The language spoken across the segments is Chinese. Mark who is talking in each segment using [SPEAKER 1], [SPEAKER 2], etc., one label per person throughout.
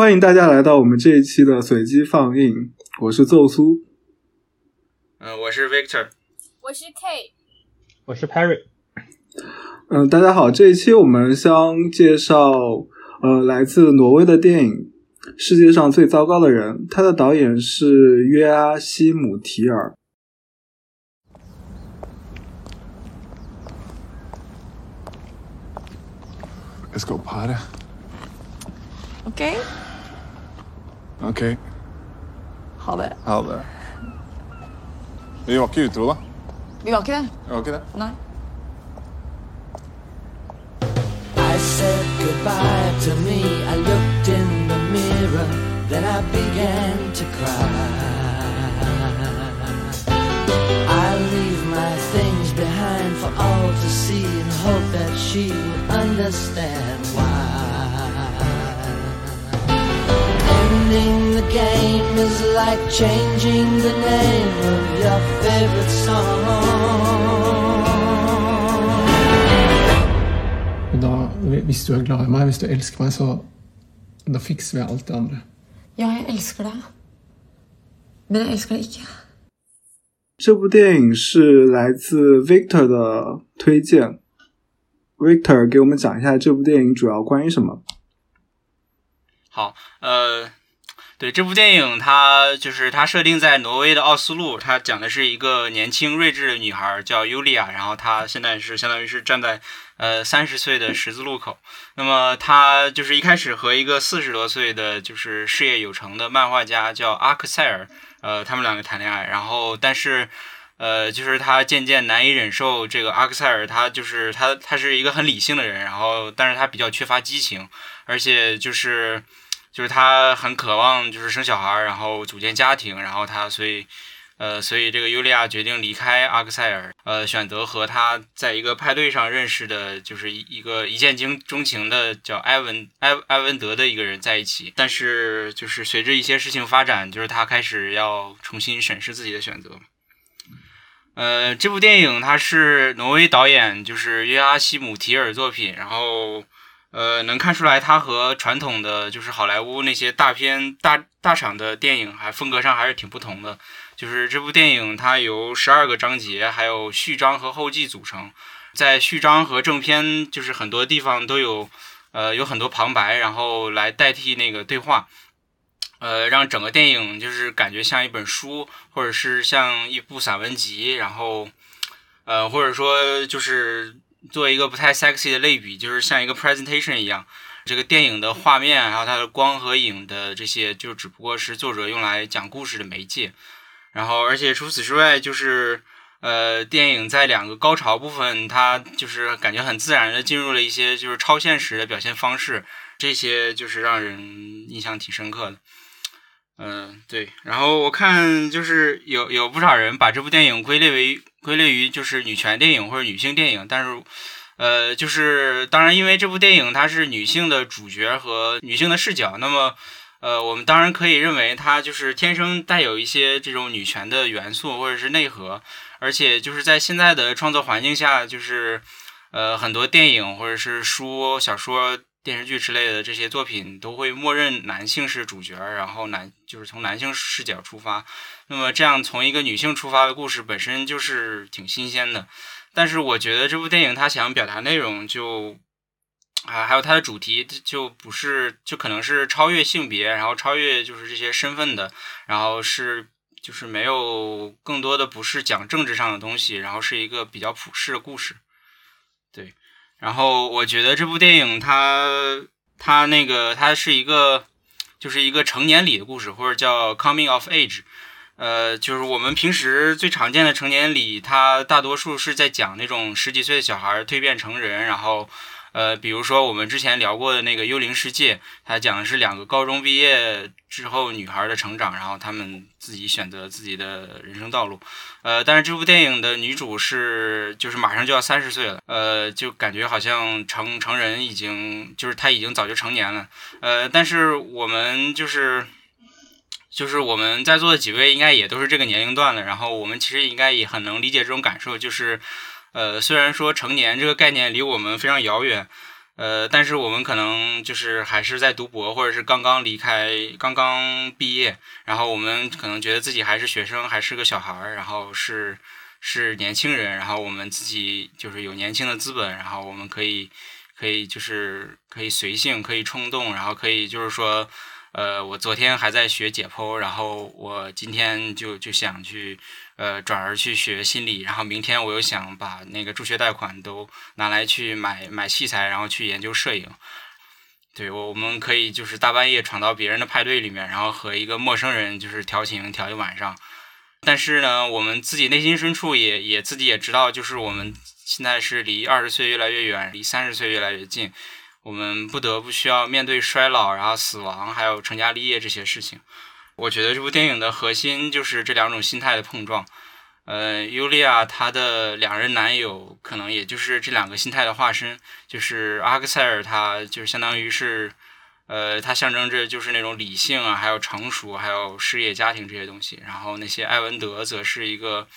[SPEAKER 1] 欢迎大家来到我们这一期的随机放映，我是奏苏。
[SPEAKER 2] 嗯，我是 Victor，
[SPEAKER 3] 我是 K，
[SPEAKER 4] 我是 Perry。
[SPEAKER 1] 嗯，大家好，这一期我们将介绍呃来自挪威的电影《世界上最糟糕的人》，它的导演是约阿希姆提尔。
[SPEAKER 5] Jeg skal opp her, jeg.
[SPEAKER 6] OK,
[SPEAKER 5] OK,
[SPEAKER 6] ha det.
[SPEAKER 5] ha det. Vi var ikke utro, da.
[SPEAKER 6] Vi var ikke det.
[SPEAKER 5] Vi var ikke det.
[SPEAKER 6] Nei.
[SPEAKER 7] I said goodbye to me. I looked in the mirror, then I began to cry. I leave my things behind for all to see and hope that she would understand why. The game is like changing the name of your favorite song.
[SPEAKER 8] Da, hvis du er glad i meg, hvis du elsker meg, så da fikser vi alt det andre.
[SPEAKER 6] Ja, jeg elsker deg. Men jeg elsker deg ikke.
[SPEAKER 1] 这部电影是来自 Victor 的推荐。Victor 给我们讲一下这部电影主要关于什么？
[SPEAKER 2] 好，呃，对这部电影，它就是它设定在挪威的奥斯陆，它讲的是一个年轻睿智的女孩叫尤利亚，然后她现在是相当于是站在呃三十岁的十字路口。那么她就是一开始和一个四十多岁的就是事业有成的漫画家叫阿克塞尔，呃，他们两个谈恋爱，然后但是。呃，就是他渐渐难以忍受这个阿克塞尔，他就是他，他是一个很理性的人，然后但是他比较缺乏激情，而且就是就是他很渴望就是生小孩，然后组建家庭，然后他所以呃，所以这个尤利亚决定离开阿克塞尔，呃，选择和他在一个派对上认识的，就是一一个一见钟钟情的叫埃文埃埃文德的一个人在一起，但是就是随着一些事情发展，就是他开始要重新审视自己的选择。呃，这部电影它是挪威导演就是约阿希姆提尔作品，然后呃能看出来它和传统的就是好莱坞那些大片大大厂的电影还风格上还是挺不同的。就是这部电影它由十二个章节，还有序章和后记组成，在序章和正片就是很多地方都有呃有很多旁白，然后来代替那个对话。呃，让整个电影就是感觉像一本书，或者是像一部散文集，然后，呃，或者说就是做一个不太 sexy 的类比，就是像一个 presentation 一样。这个电影的画面，还有它的光和影的这些，就只不过是作者用来讲故事的媒介。然后，而且除此之外，就是呃，电影在两个高潮部分，它就是感觉很自然的进入了一些就是超现实的表现方式，这些就是让人印象挺深刻的。嗯，对。然后我看就是有有不少人把这部电影归类为归类于就是女权电影或者女性电影，但是，呃，就是当然，因为这部电影它是女性的主角和女性的视角，那么，呃，我们当然可以认为它就是天生带有一些这种女权的元素或者是内核，而且就是在现在的创作环境下，就是呃很多电影或者是书、小说。电视剧之类的这些作品都会默认男性是主角，然后男就是从男性视角出发。那么这样从一个女性出发的故事本身就是挺新鲜的。但是我觉得这部电影它想表达内容就啊，还有它的主题就不是就可能是超越性别，然后超越就是这些身份的，然后是就是没有更多的不是讲政治上的东西，然后是一个比较普世的故事。对。然后我觉得这部电影它它那个它是一个就是一个成年礼的故事，或者叫 coming of age，呃，就是我们平时最常见的成年礼，它大多数是在讲那种十几岁的小孩蜕变成人，然后呃，比如说我们之前聊过的那个《幽灵世界》，它讲的是两个高中毕业之后女孩的成长，然后她们自己选择自己的人生道路。呃，但是这部电影的女主是就是马上就要三十岁了，呃，就感觉好像成成人已经就是她已经早就成年了。呃，但是我们就是就是我们在座的几位应该也都是这个年龄段的，然后我们其实应该也很能理解这种感受，就是呃，虽然说成年这个概念离我们非常遥远。呃，但是我们可能就是还是在读博，或者是刚刚离开、刚刚毕业，然后我们可能觉得自己还是学生，还是个小孩儿，然后是是年轻人，然后我们自己就是有年轻的资本，然后我们可以可以就是可以随性，可以冲动，然后可以就是说。呃，我昨天还在学解剖，然后我今天就就想去，呃，转而去学心理，然后明天我又想把那个助学贷款都拿来去买买器材，然后去研究摄影。对，我我们可以就是大半夜闯到别人的派对里面，然后和一个陌生人就是调情调一晚上。但是呢，我们自己内心深处也也自己也知道，就是我们现在是离二十岁越来越远，离三十岁越来越近。我们不得不需要面对衰老，然后死亡，还有成家立业这些事情。我觉得这部电影的核心就是这两种心态的碰撞。呃，尤利娅她的两任男友可能也就是这两个心态的化身，就是阿克塞尔，他就是相当于是，呃，他象征着就是那种理性啊，还有成熟，还有事业家庭这些东西。然后那些艾文德则是一个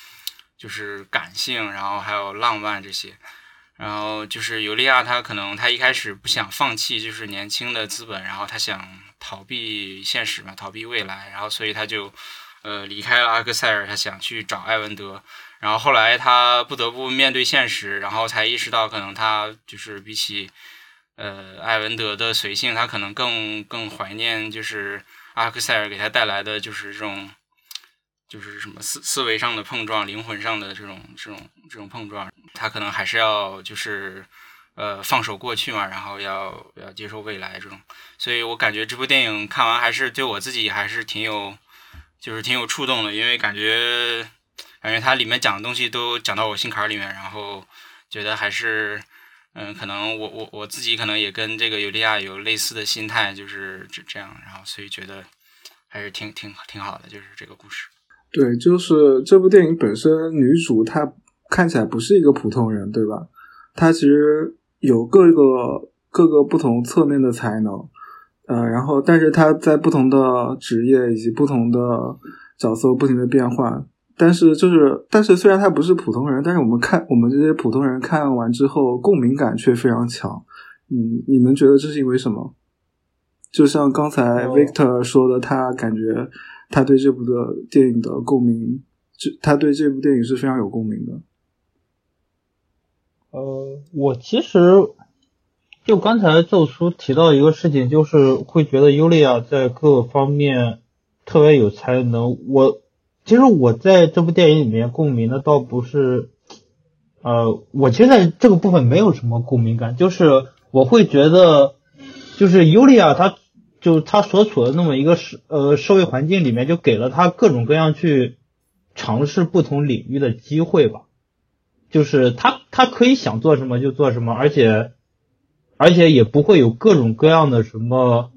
[SPEAKER 2] 就是感性，然后还有浪漫这些。然后就是尤利娅，她可能她一开始不想放弃，就是年轻的资本，然后她想逃避现实嘛，逃避未来，然后所以她就呃离开了阿克塞尔，她想去找艾文德，然后后来她不得不面对现实，然后才意识到可能她就是比起呃艾文德的随性，她可能更更怀念就是阿克塞尔给她带来的就是这种。就是什么思思维上的碰撞，灵魂上的这种这种这种碰撞，他可能还是要就是呃放手过去嘛，然后要要接受未来这种，所以我感觉这部电影看完还是对我自己还是挺有就是挺有触动的，因为感觉感觉它里面讲的东西都讲到我心坎里面，然后觉得还是嗯可能我我我自己可能也跟这个尤利亚有类似的心态，就是这这样，然后所以觉得还是挺挺挺好的，就是这个故事。
[SPEAKER 1] 对，就是这部电影本身，女主她看起来不是一个普通人，对吧？她其实有各个各个不同侧面的才能，呃，然后但是她在不同的职业以及不同的角色不停的变换，但是就是但是虽然她不是普通人，但是我们看我们这些普通人看完之后共鸣感却非常强。嗯，你们觉得这是因为什么？就像刚才 Victor 说的，他感觉。他对这部的电影的共鸣，这他对这部电影是非常有共鸣的。
[SPEAKER 3] 呃，我其实就刚才奏叔提到一个事情，就是会觉得尤利娅在各个方面特别有才能。我其实我在这部电影里面共鸣的倒不是，呃，我其实在这个部分没有什么共鸣感，就是我会觉得，就是尤利娅她。就他所处的那么一个社呃社会环境里面，就给了他各种各样去尝试不同领域的机会吧。就是他他可以想做什么就做什么，而且而且也不会有各种各样的什么，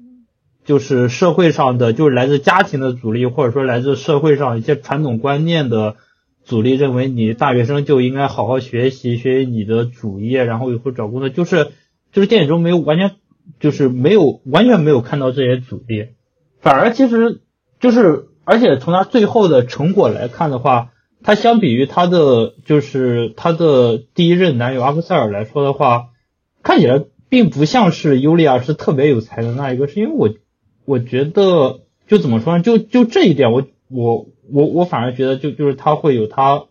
[SPEAKER 3] 就是社会上的就是来自家庭的阻力，或者说来自社会上一些传统观念的阻力，认为你大学生就应该好好学习，学习你的主业，然后以后找工作，就是就是电影中没有完全。就是没有完全没有看到这些阻力，反而其实就是，而且从他最后的成果来看的话，他相比于他的就是他的第一任男友阿克塞尔来说的话，看起来并不像是尤利娅是特别有才的那一个，是因为我我觉得就怎么说呢，就就这一点，我我我我反而觉得就就是他会有他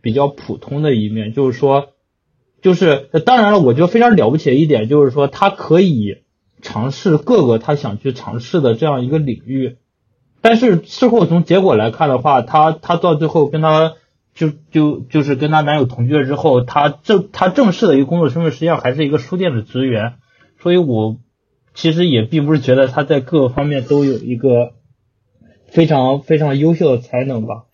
[SPEAKER 3] 比较普通的一面，就是说。就是当然了，我觉得非常了不起的一点就是说，他可以尝试各个他想去尝试的这样一个领域，但是事后从结果来看的话，她她到最后跟她就就就是跟她男友同居了之后，她正她正式的一个工作身份实际上还是一个书店的职员，所以我其实也并不是觉得他在各个方面都有一个非常非常优秀的才能吧，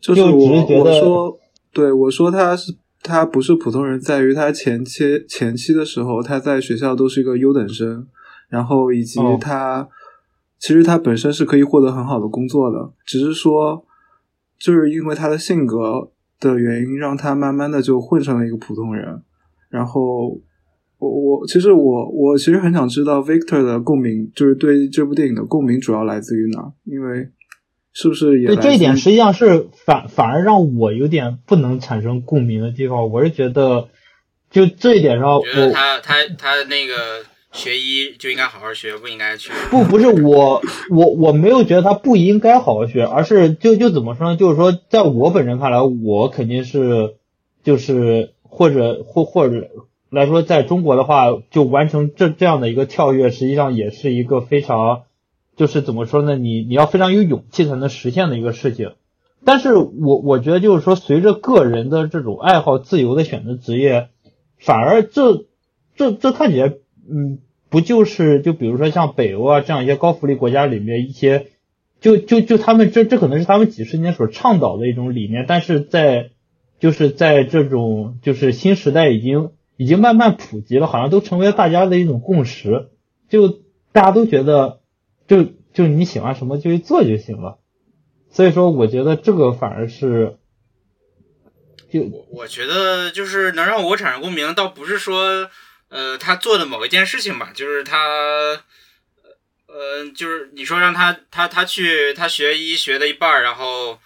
[SPEAKER 1] 就
[SPEAKER 3] 是我
[SPEAKER 1] 我说对我说他是。他不是普通人，在于他前期前期的时候，他在学校都是一个优等生，然后以及他其实他本身是可以获得很好的工作的，只是说就是因为他的性格的原因，让他慢慢的就混成了一个普通人。然后我我其实我我其实很想知道 Victor 的共鸣，就是对这部电影的共鸣主要来自于哪？因为。是不是也
[SPEAKER 3] 对这一点实际上是反反而让我有点不能产生共鸣的地方？我是觉得就这一点上，
[SPEAKER 2] 我觉得他他他那个学医就应该好好学，不应该去。
[SPEAKER 3] 不不是我我我没有觉得他不应该好好学，而是就就怎么说呢？就是说，在我本人看来，我肯定是就是或者或或者来说，在中国的话，就完成这这样的一个跳跃，实际上也是一个非常就是怎么说呢？你你要非常有勇气才能实现的一个事情。但是我我觉得就是说，随着个人的这种爱好自由的选择职业，反而这这这看起来，嗯，不就是就比如说像北欧啊这样一些高福利国家里面一些，就就就他们这这可能是他们几十年所倡导的一种理念，但是在就是在这种就是新时代已经已经慢慢普及了，好像都成为了大家的一种共识，就大家都觉得就就你喜欢什么就去做就行了。所以说，我觉得这个反而是，就
[SPEAKER 2] 我我觉得就是能让我产生共鸣，倒不是说呃他做的某一件事情吧，就是他呃就是你说让他他他去他学医学的一半，然后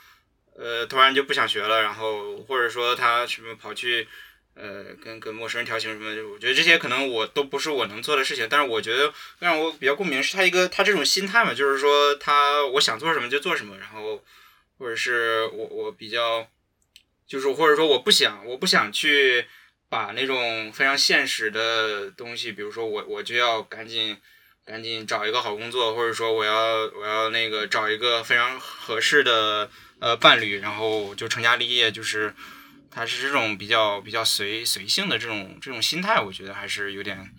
[SPEAKER 2] 呃突然就不想学了，然后或者说他什么跑去呃跟跟陌生人调情什么，我觉得这些可能我都不是我能做的事情，但是我觉得让我比较共鸣是他一个他这种心态嘛，就是说他我想做什么就做什么，然后或者是我我比较。就是或者说我不想，我不想去把那种非常现实的东西，比如说我我就要赶紧赶紧找一个好工作，或者说我要我要那个找一个非常合适的呃伴侣，然后就成家立业，就是他是这种比较比较随随性的这种这种心态，我觉得还是有点。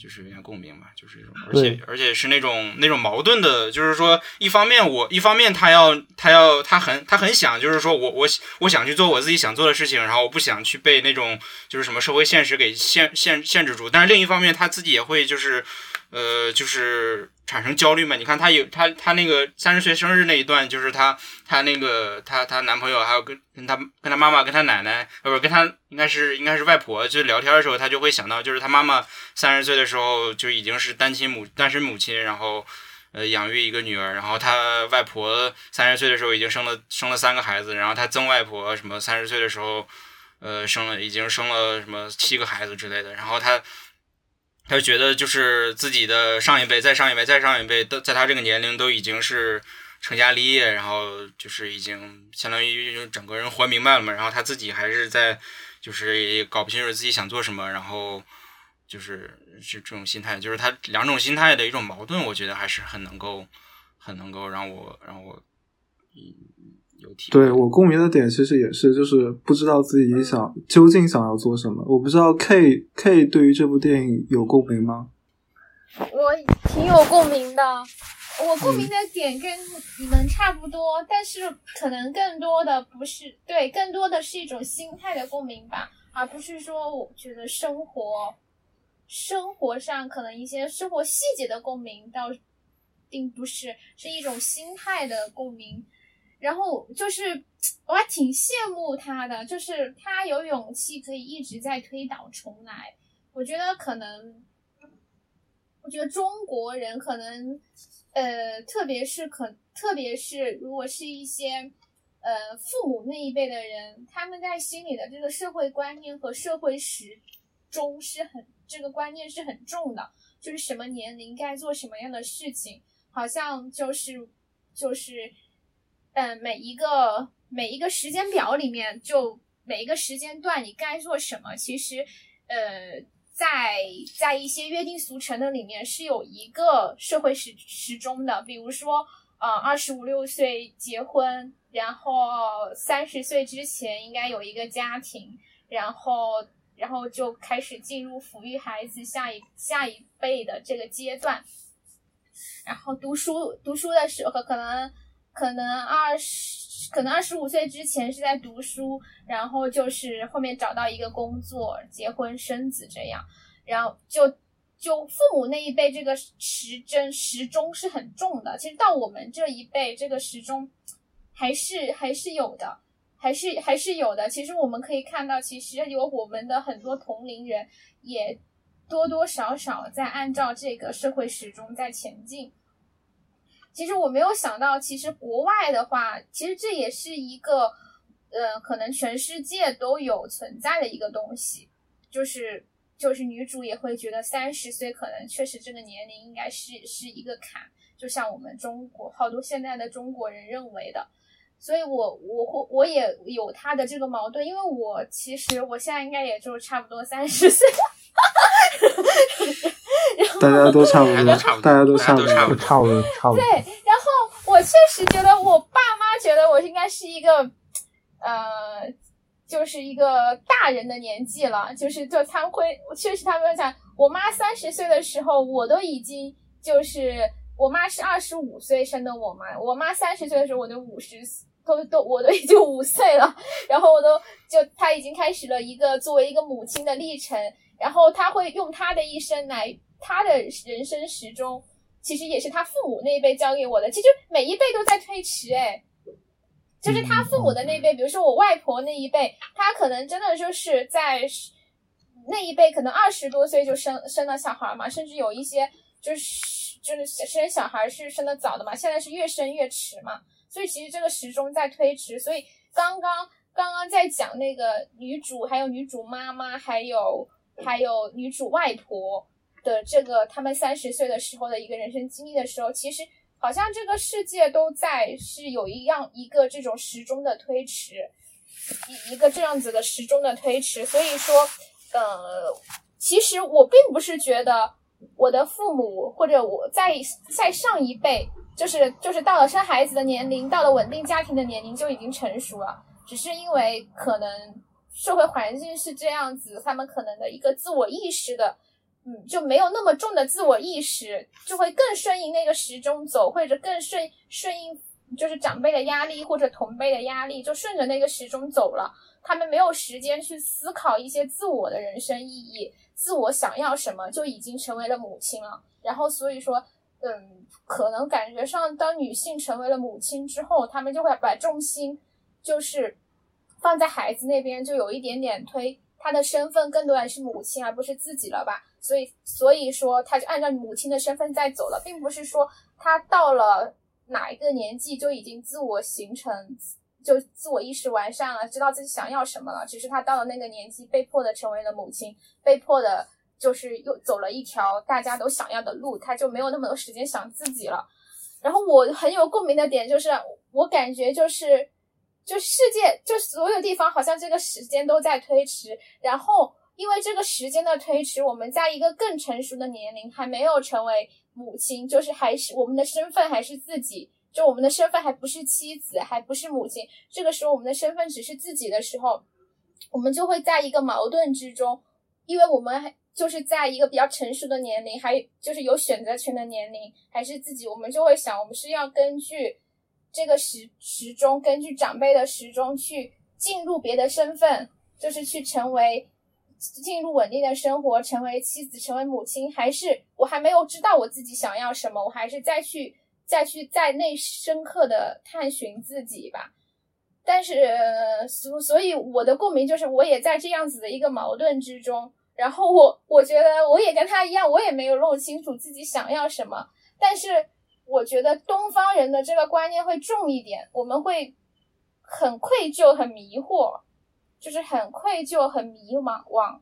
[SPEAKER 2] 就是有点共鸣吧，就是这种，而且而且是那种那种矛盾的，就是说，一方面我一方面他要他要他很他很想，就是说我我我想去做我自己想做的事情，然后我不想去被那种就是什么社会现实给限限限制住，但是另一方面他自己也会就是呃就是产生焦虑嘛。你看她有她她那个三十岁生日那一段，就是她她那个她她男朋友还有跟跟她跟她妈妈跟她奶奶呃不是跟她应该是应该是外婆就聊天的时候，她就会想到就是她妈妈。三十岁的时候就已经是单亲母单身母亲，然后呃养育一个女儿，然后她外婆三十岁的时候已经生了生了三个孩子，然后她曾外婆什么三十岁的时候呃生了已经生了什么七个孩子之类的，然后她他就觉得就是自己的上一辈再上一辈再上一辈都在他这个年龄都已经是成家立业，然后就是已经相当于就整个人活明白了嘛，然后他自己还是在就是也搞不清楚自己想做什么，然后。就是是这种心态，就是他两种心态的一种矛盾，我觉得还是很能够，很能够让我让我
[SPEAKER 1] 对我共鸣的点，其实也是就是不知道自己想究竟想要做什么。我不知道 K K 对于这部电影有共鸣吗？
[SPEAKER 4] 我挺有共鸣的，我共鸣的点跟你们差不多，但是可能更多的不是对，更多的是一种心态的共鸣吧，而不是说我觉得生活。生活上可能一些生活细节的共鸣，倒并不是是一种心态的共鸣。然后就是我还挺羡慕他的，就是他有勇气可以一直在推倒重来。我觉得可能，我觉得中国人可能，呃，特别是可，特别是如果是一些呃父母那一辈的人，他们在心里的这个社会观念和社会时钟是很。这个观念是很重的，就是什么年龄该做什么样的事情，好像就是就是，嗯，每一个每一个时间表里面，就每一个时间段你该做什么，其实，呃，在在一些约定俗成的里面是有一个社会时时钟的，比如说，呃，二十五六岁结婚，然后三十岁之前应该有一个家庭，然后。然后就开始进入抚育孩子下一下一辈的这个阶段，然后读书读书的时候可能可能二十可能二十五岁之前是在读书，然后就是后面找到一个工作，结婚生子这样，然后就就父母那一辈这个时针时钟是很重的，其实到我们这一辈这个时钟还是还是有的。还是还是有的。其实我们可以看到，其实有我们的很多同龄人也多多少少在按照这个社会时钟在前进。其实我没有想到，其实国外的话，其实这也是一个呃，可能全世界都有存在的一个东西。就是就是女主也会觉得三十岁可能确实这个年龄应该是是一个坎，就像我们中国好多现在的中国人认为的。所以我我会我也有他的这个矛盾，因为我其实我现在应该也就差不多三十岁，
[SPEAKER 1] 大家都差不多
[SPEAKER 2] 大家都差不，多
[SPEAKER 1] 大家都差不
[SPEAKER 2] 大家都
[SPEAKER 1] 多。
[SPEAKER 3] 差不多差不多
[SPEAKER 4] 对，。然后我确实觉得我爸妈觉得我应该是一个，呃，就是一个大人的年纪了，就是就他们会，确实他们会讲，我妈三十岁的时候，我都已经就是我妈是二十五岁生的我嘛，我妈三十岁的时候我就五十。都都我都已经五岁了，然后我都就她已经开始了一个作为一个母亲的历程，然后她会用她的一生来她的人生时钟，其实也是他父母那一辈教给我的，其实每一辈都在推迟，哎，就是他父母的那一辈，比如说我外婆那一辈，他可能真的就是在那一辈可能二十多岁就生生了小孩嘛，甚至有一些就是就是生小孩是生的早的嘛，现在是越生越迟嘛，所以其实这个时钟在推迟，所以刚刚刚刚在讲那个女主，还有女主妈妈，还有还有女主外婆的这个他们三十岁的时候的一个人生经历的时候，其实好像这个世界都在是有一样一个这种时钟的推迟，一一个这样子的时钟的推迟，所以说，呃，其实我并不是觉得我的父母或者我在在上一辈，就是就是到了生孩子的年龄，到了稳定家庭的年龄就已经成熟了，只是因为可能社会环境是这样子，他们可能的一个自我意识的。嗯，就没有那么重的自我意识，就会更顺应那个时钟走，或者更顺顺应就是长辈的压力或者同辈的压力，就顺着那个时钟走了。他们没有时间去思考一些自我的人生意义，自我想要什么，就已经成为了母亲了。然后所以说，嗯，可能感觉上，当女性成为了母亲之后，他们就会把重心就是放在孩子那边，就有一点点推她的身份更多的是母亲，而不是自己了吧。所以，所以说，他就按照母亲的身份在走了，并不是说他到了哪一个年纪就已经自我形成，就自我意识完善了，知道自己想要什么了。只是他到了那个年纪，被迫的成为了母亲，被迫的，就是又走了一条大家都想要的路，他就没有那么多时间想自己了。然后我很有共鸣的点就是，我感觉就是，就世界，就所有地方好像这个时间都在推迟，然后。因为这个时间的推迟，我们在一个更成熟的年龄还没有成为母亲，就是还是我们的身份还是自己，就我们的身份还不是妻子，还不是母亲。这个时候我们的身份只是自己的时候，我们就会在一个矛盾之中，因为我们还就是在一个比较成熟的年龄，还就是有选择权的年龄，还是自己，我们就会想，我们是要根据这个时时钟，根据长辈的时钟去进入别的身份，就是去成为。进入稳定的生活，成为妻子，成为母亲，还是我还没有知道我自己想要什么，我还是再去再去在内深刻的探寻自己吧。但是，所所以我的共鸣就是，我也在这样子的一个矛盾之中。然后我我觉得我也跟他一样，我也没有弄清楚自己想要什么。但是我觉得东方人的这个观念会重一点，我们会很愧疚，很迷惑。就是很愧疚，很迷茫惘。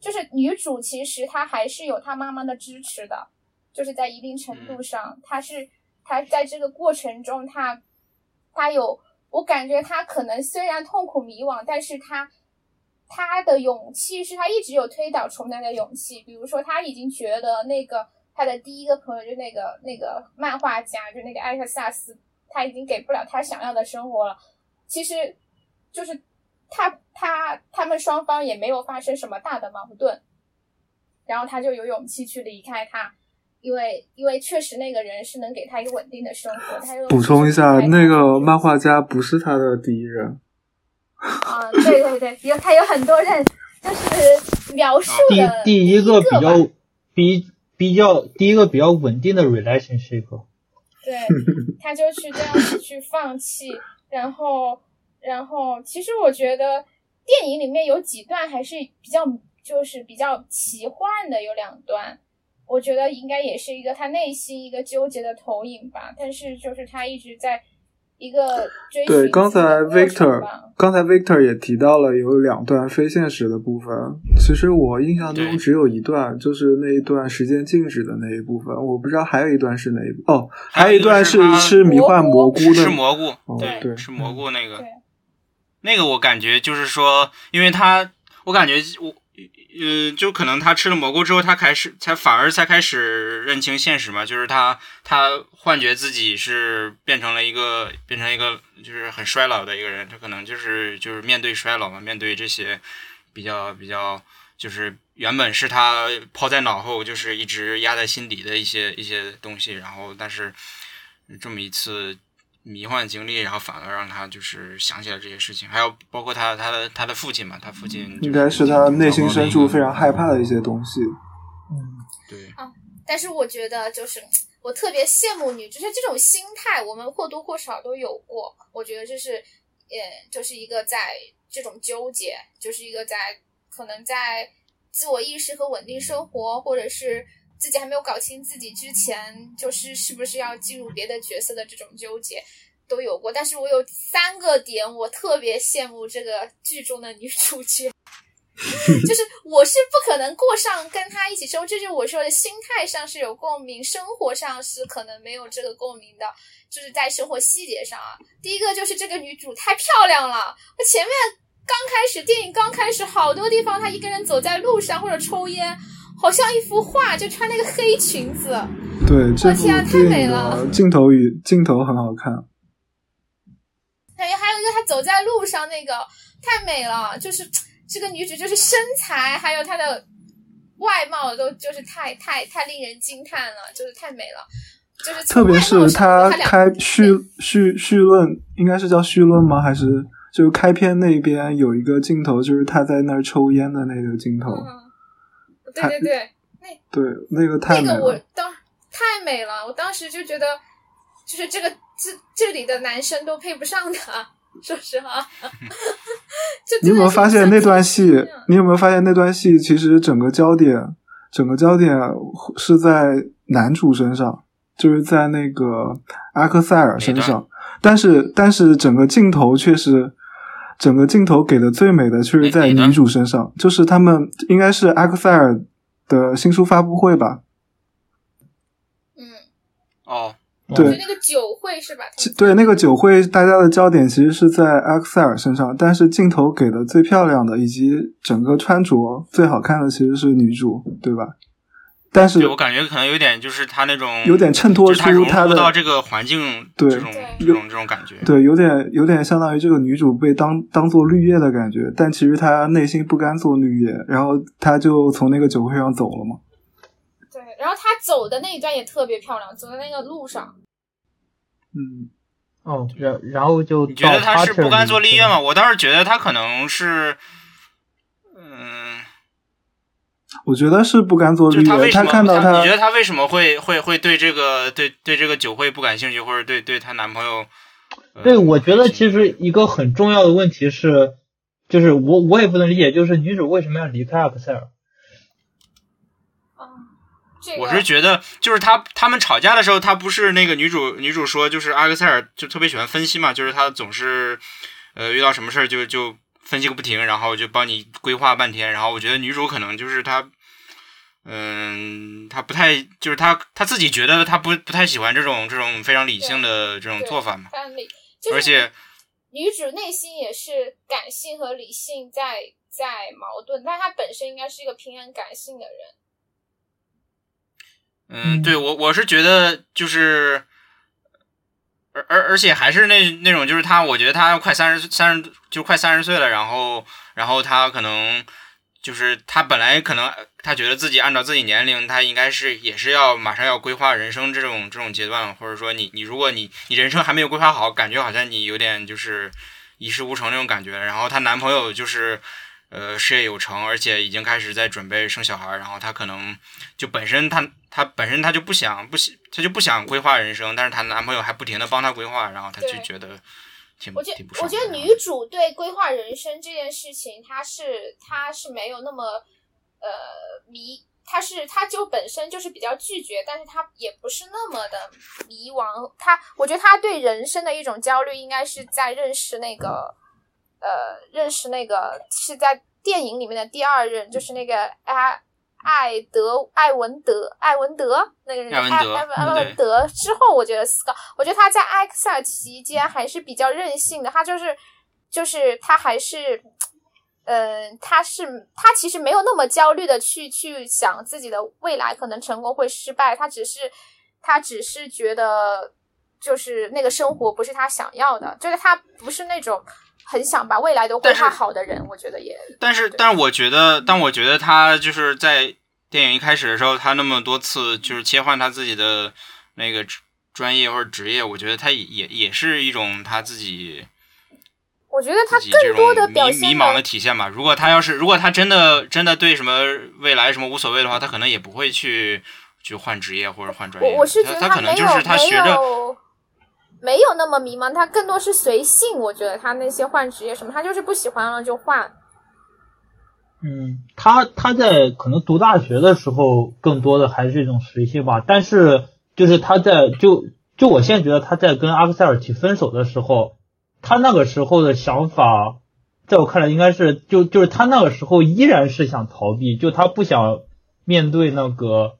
[SPEAKER 4] 就是女主其实她还是有她妈妈的支持的，就是在一定程度上，她是她在这个过程中，她她有，我感觉她可能虽然痛苦迷惘，但是她她的勇气是她一直有推倒重来的勇气。比如说，她已经觉得那个她的第一个朋友就那个那个漫画家，就那个艾克萨斯，他已经给不了她想要的生活了。其实，就是。他他他们双方也没有发生什么大的矛盾，然后他就有勇气去离开他，因为因为确实那个人是能给他一个稳定的生活。他
[SPEAKER 1] 补充一下，那个漫画家不是他的第一任。
[SPEAKER 4] 啊，对对对，有他有很多任，就是描述的
[SPEAKER 3] 第第
[SPEAKER 4] 一
[SPEAKER 3] 个比较比比较第一个比较稳定的 relationship。
[SPEAKER 4] 对，他就去这样子去放弃，然后。然后，其实我觉得电影里面有几段还是比较，就是比较奇幻的，有两段，我觉得应该也是一个他内心一个纠结的投影吧。但是，就是他一直在一个追寻
[SPEAKER 1] 对，刚才 Victor 刚才 Victor 也提到了有两段非现实的部分，其实我印象中只有一段，就是那一段时间静止的那一部分，我不知道还有一段是哪一部哦，还有一段是吃迷幻
[SPEAKER 4] 蘑菇
[SPEAKER 1] 蘑菇的，
[SPEAKER 2] 吃蘑菇，
[SPEAKER 1] 哦
[SPEAKER 2] 对，
[SPEAKER 1] 对
[SPEAKER 2] 吃蘑菇那个
[SPEAKER 4] 对，
[SPEAKER 2] 那个我感觉就是说，因为他，我感觉我，呃，就可能他吃了蘑菇之后，他开始才反而才开始认清现实嘛，就是他他幻觉自己是变成了一个变成一个就是很衰老的一个人，他可能就是就是面对衰老嘛，面对这些比较比较就是原本是他抛在脑后，就是一直压在心底的一些一些东西，然后但是这么一次迷幻经历，然后反而让他就是想起来这些事情，还有包括他他的他的父亲嘛，他父亲
[SPEAKER 1] 应该是他内心深处非常害怕的一些东西。
[SPEAKER 3] 嗯，
[SPEAKER 2] 对，啊
[SPEAKER 4] 但是我觉得，就是我特别羡慕你，就是这种心态，我们或多或少都有过。我觉得这是，呃，就是一个在这种纠结，就是一个在可能在自我意识和稳定生活，或者是自己还没有搞清自己之前，就是是不是要进入别的角色的这种纠结。都有过，但是我有三个点，我特别羡慕这个剧中的女主角，就是我是不可能过上跟她一起生活，这就是我说的心态上是有共鸣，生活上是可能没有这个共鸣的，就是在生活细节上啊。第一个就是这个女主太漂亮了，我前面刚开始电影刚开始，好多地方她一个人走在路上或者抽烟，好像一幅画，就穿那个黑裙子，
[SPEAKER 1] 对，这部
[SPEAKER 4] 天啊太
[SPEAKER 1] 电影
[SPEAKER 4] 美了。
[SPEAKER 1] 镜头与镜头很好看。
[SPEAKER 4] 还有还有一个她走在路上那个太美了，就是这个女主就是身材还有她的外貌都就是太太太令人惊叹了，就是太美了，就是
[SPEAKER 1] 特别是他
[SPEAKER 4] 她
[SPEAKER 1] 开序序序论，应该是叫序论吗？还是就是开篇那边有一个镜头，就是他在那儿抽烟的那个镜头，
[SPEAKER 4] 嗯，对对对，那
[SPEAKER 1] 对，那个太美
[SPEAKER 4] 那个我。当太美了，我当时就觉得，就是这个这这里的男生都配不上她，说实话。就
[SPEAKER 1] 你有没有发现那段戏？你有没有发现那段戏其实整个焦点，整个焦点是在男主身上，就是在那个阿克塞尔身上，但是但是整个镜头却是。整个镜头给的最美的却是在女主身上，就是他们应该是阿克塞尔的新书发布会吧？
[SPEAKER 4] 嗯，
[SPEAKER 2] 哦，
[SPEAKER 1] 对
[SPEAKER 4] 那个酒会是吧？
[SPEAKER 1] 对，那个酒会，大家的焦点其实是在阿克塞尔身上，但是镜头给的最漂亮的，以及整个穿着最好看的，其实是女主，对吧？但是
[SPEAKER 2] 我感觉可能有点就是他那种
[SPEAKER 1] 有点衬托出他的
[SPEAKER 2] 入到这个环境
[SPEAKER 1] 对
[SPEAKER 2] 这种这种这种感觉。
[SPEAKER 1] 对，有点有点相当于这个女主被当当做绿叶的感觉，但其实她内心不甘做绿叶，然后她就从那个酒会上走了嘛。
[SPEAKER 4] 对，然后她走的那一段也特别漂亮，走在那个路上。
[SPEAKER 1] 嗯，
[SPEAKER 3] 哦，然然后就
[SPEAKER 2] 你觉得她是不甘做绿叶
[SPEAKER 3] 吗？
[SPEAKER 2] 我倒是觉得她可能是，嗯，
[SPEAKER 1] 我觉得是不敢做绿
[SPEAKER 2] 是他为什么？
[SPEAKER 1] 看到
[SPEAKER 2] 他你觉得他为什么会会会对这个对对这个酒会不感兴趣，或者对对她男朋友？呃
[SPEAKER 3] 对，我觉得其实一个很重要的问题是，就是我我也不能理解，就是女主为什么要离开阿克塞尔？
[SPEAKER 2] 我是觉得，就是他他们吵架的时候，他不是那个女主女主说，就是阿克塞尔就特别喜欢分析嘛，就是他总是呃遇到什么事儿就就分析个不停，然后就帮你规划半天。然后我觉得女主可能就是她，嗯，他不太就是他他自己觉得他不不太喜欢这种这种非常理性的这种做法嘛，
[SPEAKER 4] 就是
[SPEAKER 2] 而且
[SPEAKER 4] 女主内心也是感性和理性在在矛盾，但她本身应该是一个平衡感性的人。
[SPEAKER 2] 嗯，对我我是觉得就是，而而而且还是那那种就是他，我觉得他快三十三十就快三十岁了，然后然后他可能就是他本来可能他觉得自己按照自己年龄，他应该是也是要马上要规划人生这种这种阶段，或者说你你如果你你人生还没有规划好，感觉好像你有点就是一事无成那种感觉。然后她男朋友就是。呃，事业有成，而且已经开始在准备生小孩，然后她可能就本身她她本身她就不想不想她就不想规划人生，但是她男朋友还不停的帮她规划，然后她就觉得挺
[SPEAKER 4] 我觉
[SPEAKER 2] 挺不。
[SPEAKER 4] 我觉得女主对规划人生这件事情，她是她是没有那么呃迷，她是她就本身就是比较拒绝，但是她也不是那么的迷茫，她我觉得她对人生的一种焦虑，应该是在认识那个呃认识那个是在电影里面的第二任，就是那个艾艾德艾文德艾文德那个人
[SPEAKER 2] 艾文德
[SPEAKER 4] 艾文德之后，我觉得斯高，我觉得他在埃克塞尔期间还是比较任性的，他就是就是他还是。嗯，他是他其实没有那么焦虑的去去想自己的未来可能成功会失败，他只是他只是觉得就是那个生活不是他想要的，就是他不是那种很想把未来都规划好的人，我觉得也
[SPEAKER 2] 但是，但是我觉得，但我觉得他就是在电影一开始的时候，他那么多次就是切换他自己的那个职专业或者职业，我觉得他也也也是一种他自己
[SPEAKER 4] 我觉得他更多的表现
[SPEAKER 2] 迷迷茫的体现吧。如果他要是如果他真的真的对什么未来什么无所谓的话，他可能也不会去去换职业或者换专业。
[SPEAKER 4] 我我是觉得
[SPEAKER 2] 他可能就是他学
[SPEAKER 4] 没
[SPEAKER 2] 着
[SPEAKER 4] 有没有那么迷茫，他更多是随性。我觉得他那些换职业什么，他就是不喜欢了就换。
[SPEAKER 3] 嗯，他他在可能读大学的时候，更多的还是一种随性吧。但是就是他在就就我现在觉得他在跟阿克塞尔提分手的时候，他那个时候的想法，在我看来应该是就就是他那个时候依然是想逃避，就他不想面对那个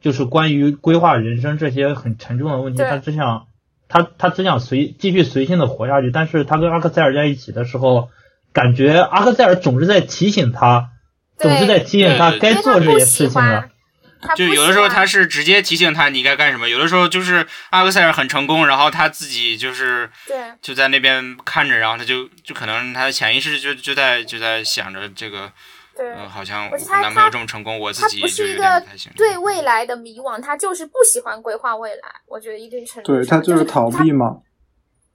[SPEAKER 3] 就是关于规划人生这些很沉重的问题，他只想他他只想随继续随性的活下去。但是他跟阿克塞尔在一起的时候，感觉阿克塞尔总是在提醒他，总是在提醒他该做这些事情了
[SPEAKER 2] 就有的时候他是直接提醒他你该干什么，有的时候就是阿克塞尔很成功，然后他自己就是
[SPEAKER 4] 对
[SPEAKER 2] 就在那边看着，然后他就就可能他潜意识就就在就在想着这个，
[SPEAKER 4] 对
[SPEAKER 2] 嗯、好像
[SPEAKER 4] 我觉得他
[SPEAKER 2] 我男朋友
[SPEAKER 4] 他
[SPEAKER 2] 这么成功，我自
[SPEAKER 4] 他
[SPEAKER 2] 己
[SPEAKER 4] 是一个
[SPEAKER 2] 点不太行。
[SPEAKER 4] 对未来的迷惘，他就是不喜欢规划未来。我觉得一定程度
[SPEAKER 1] 对他就是逃避嘛。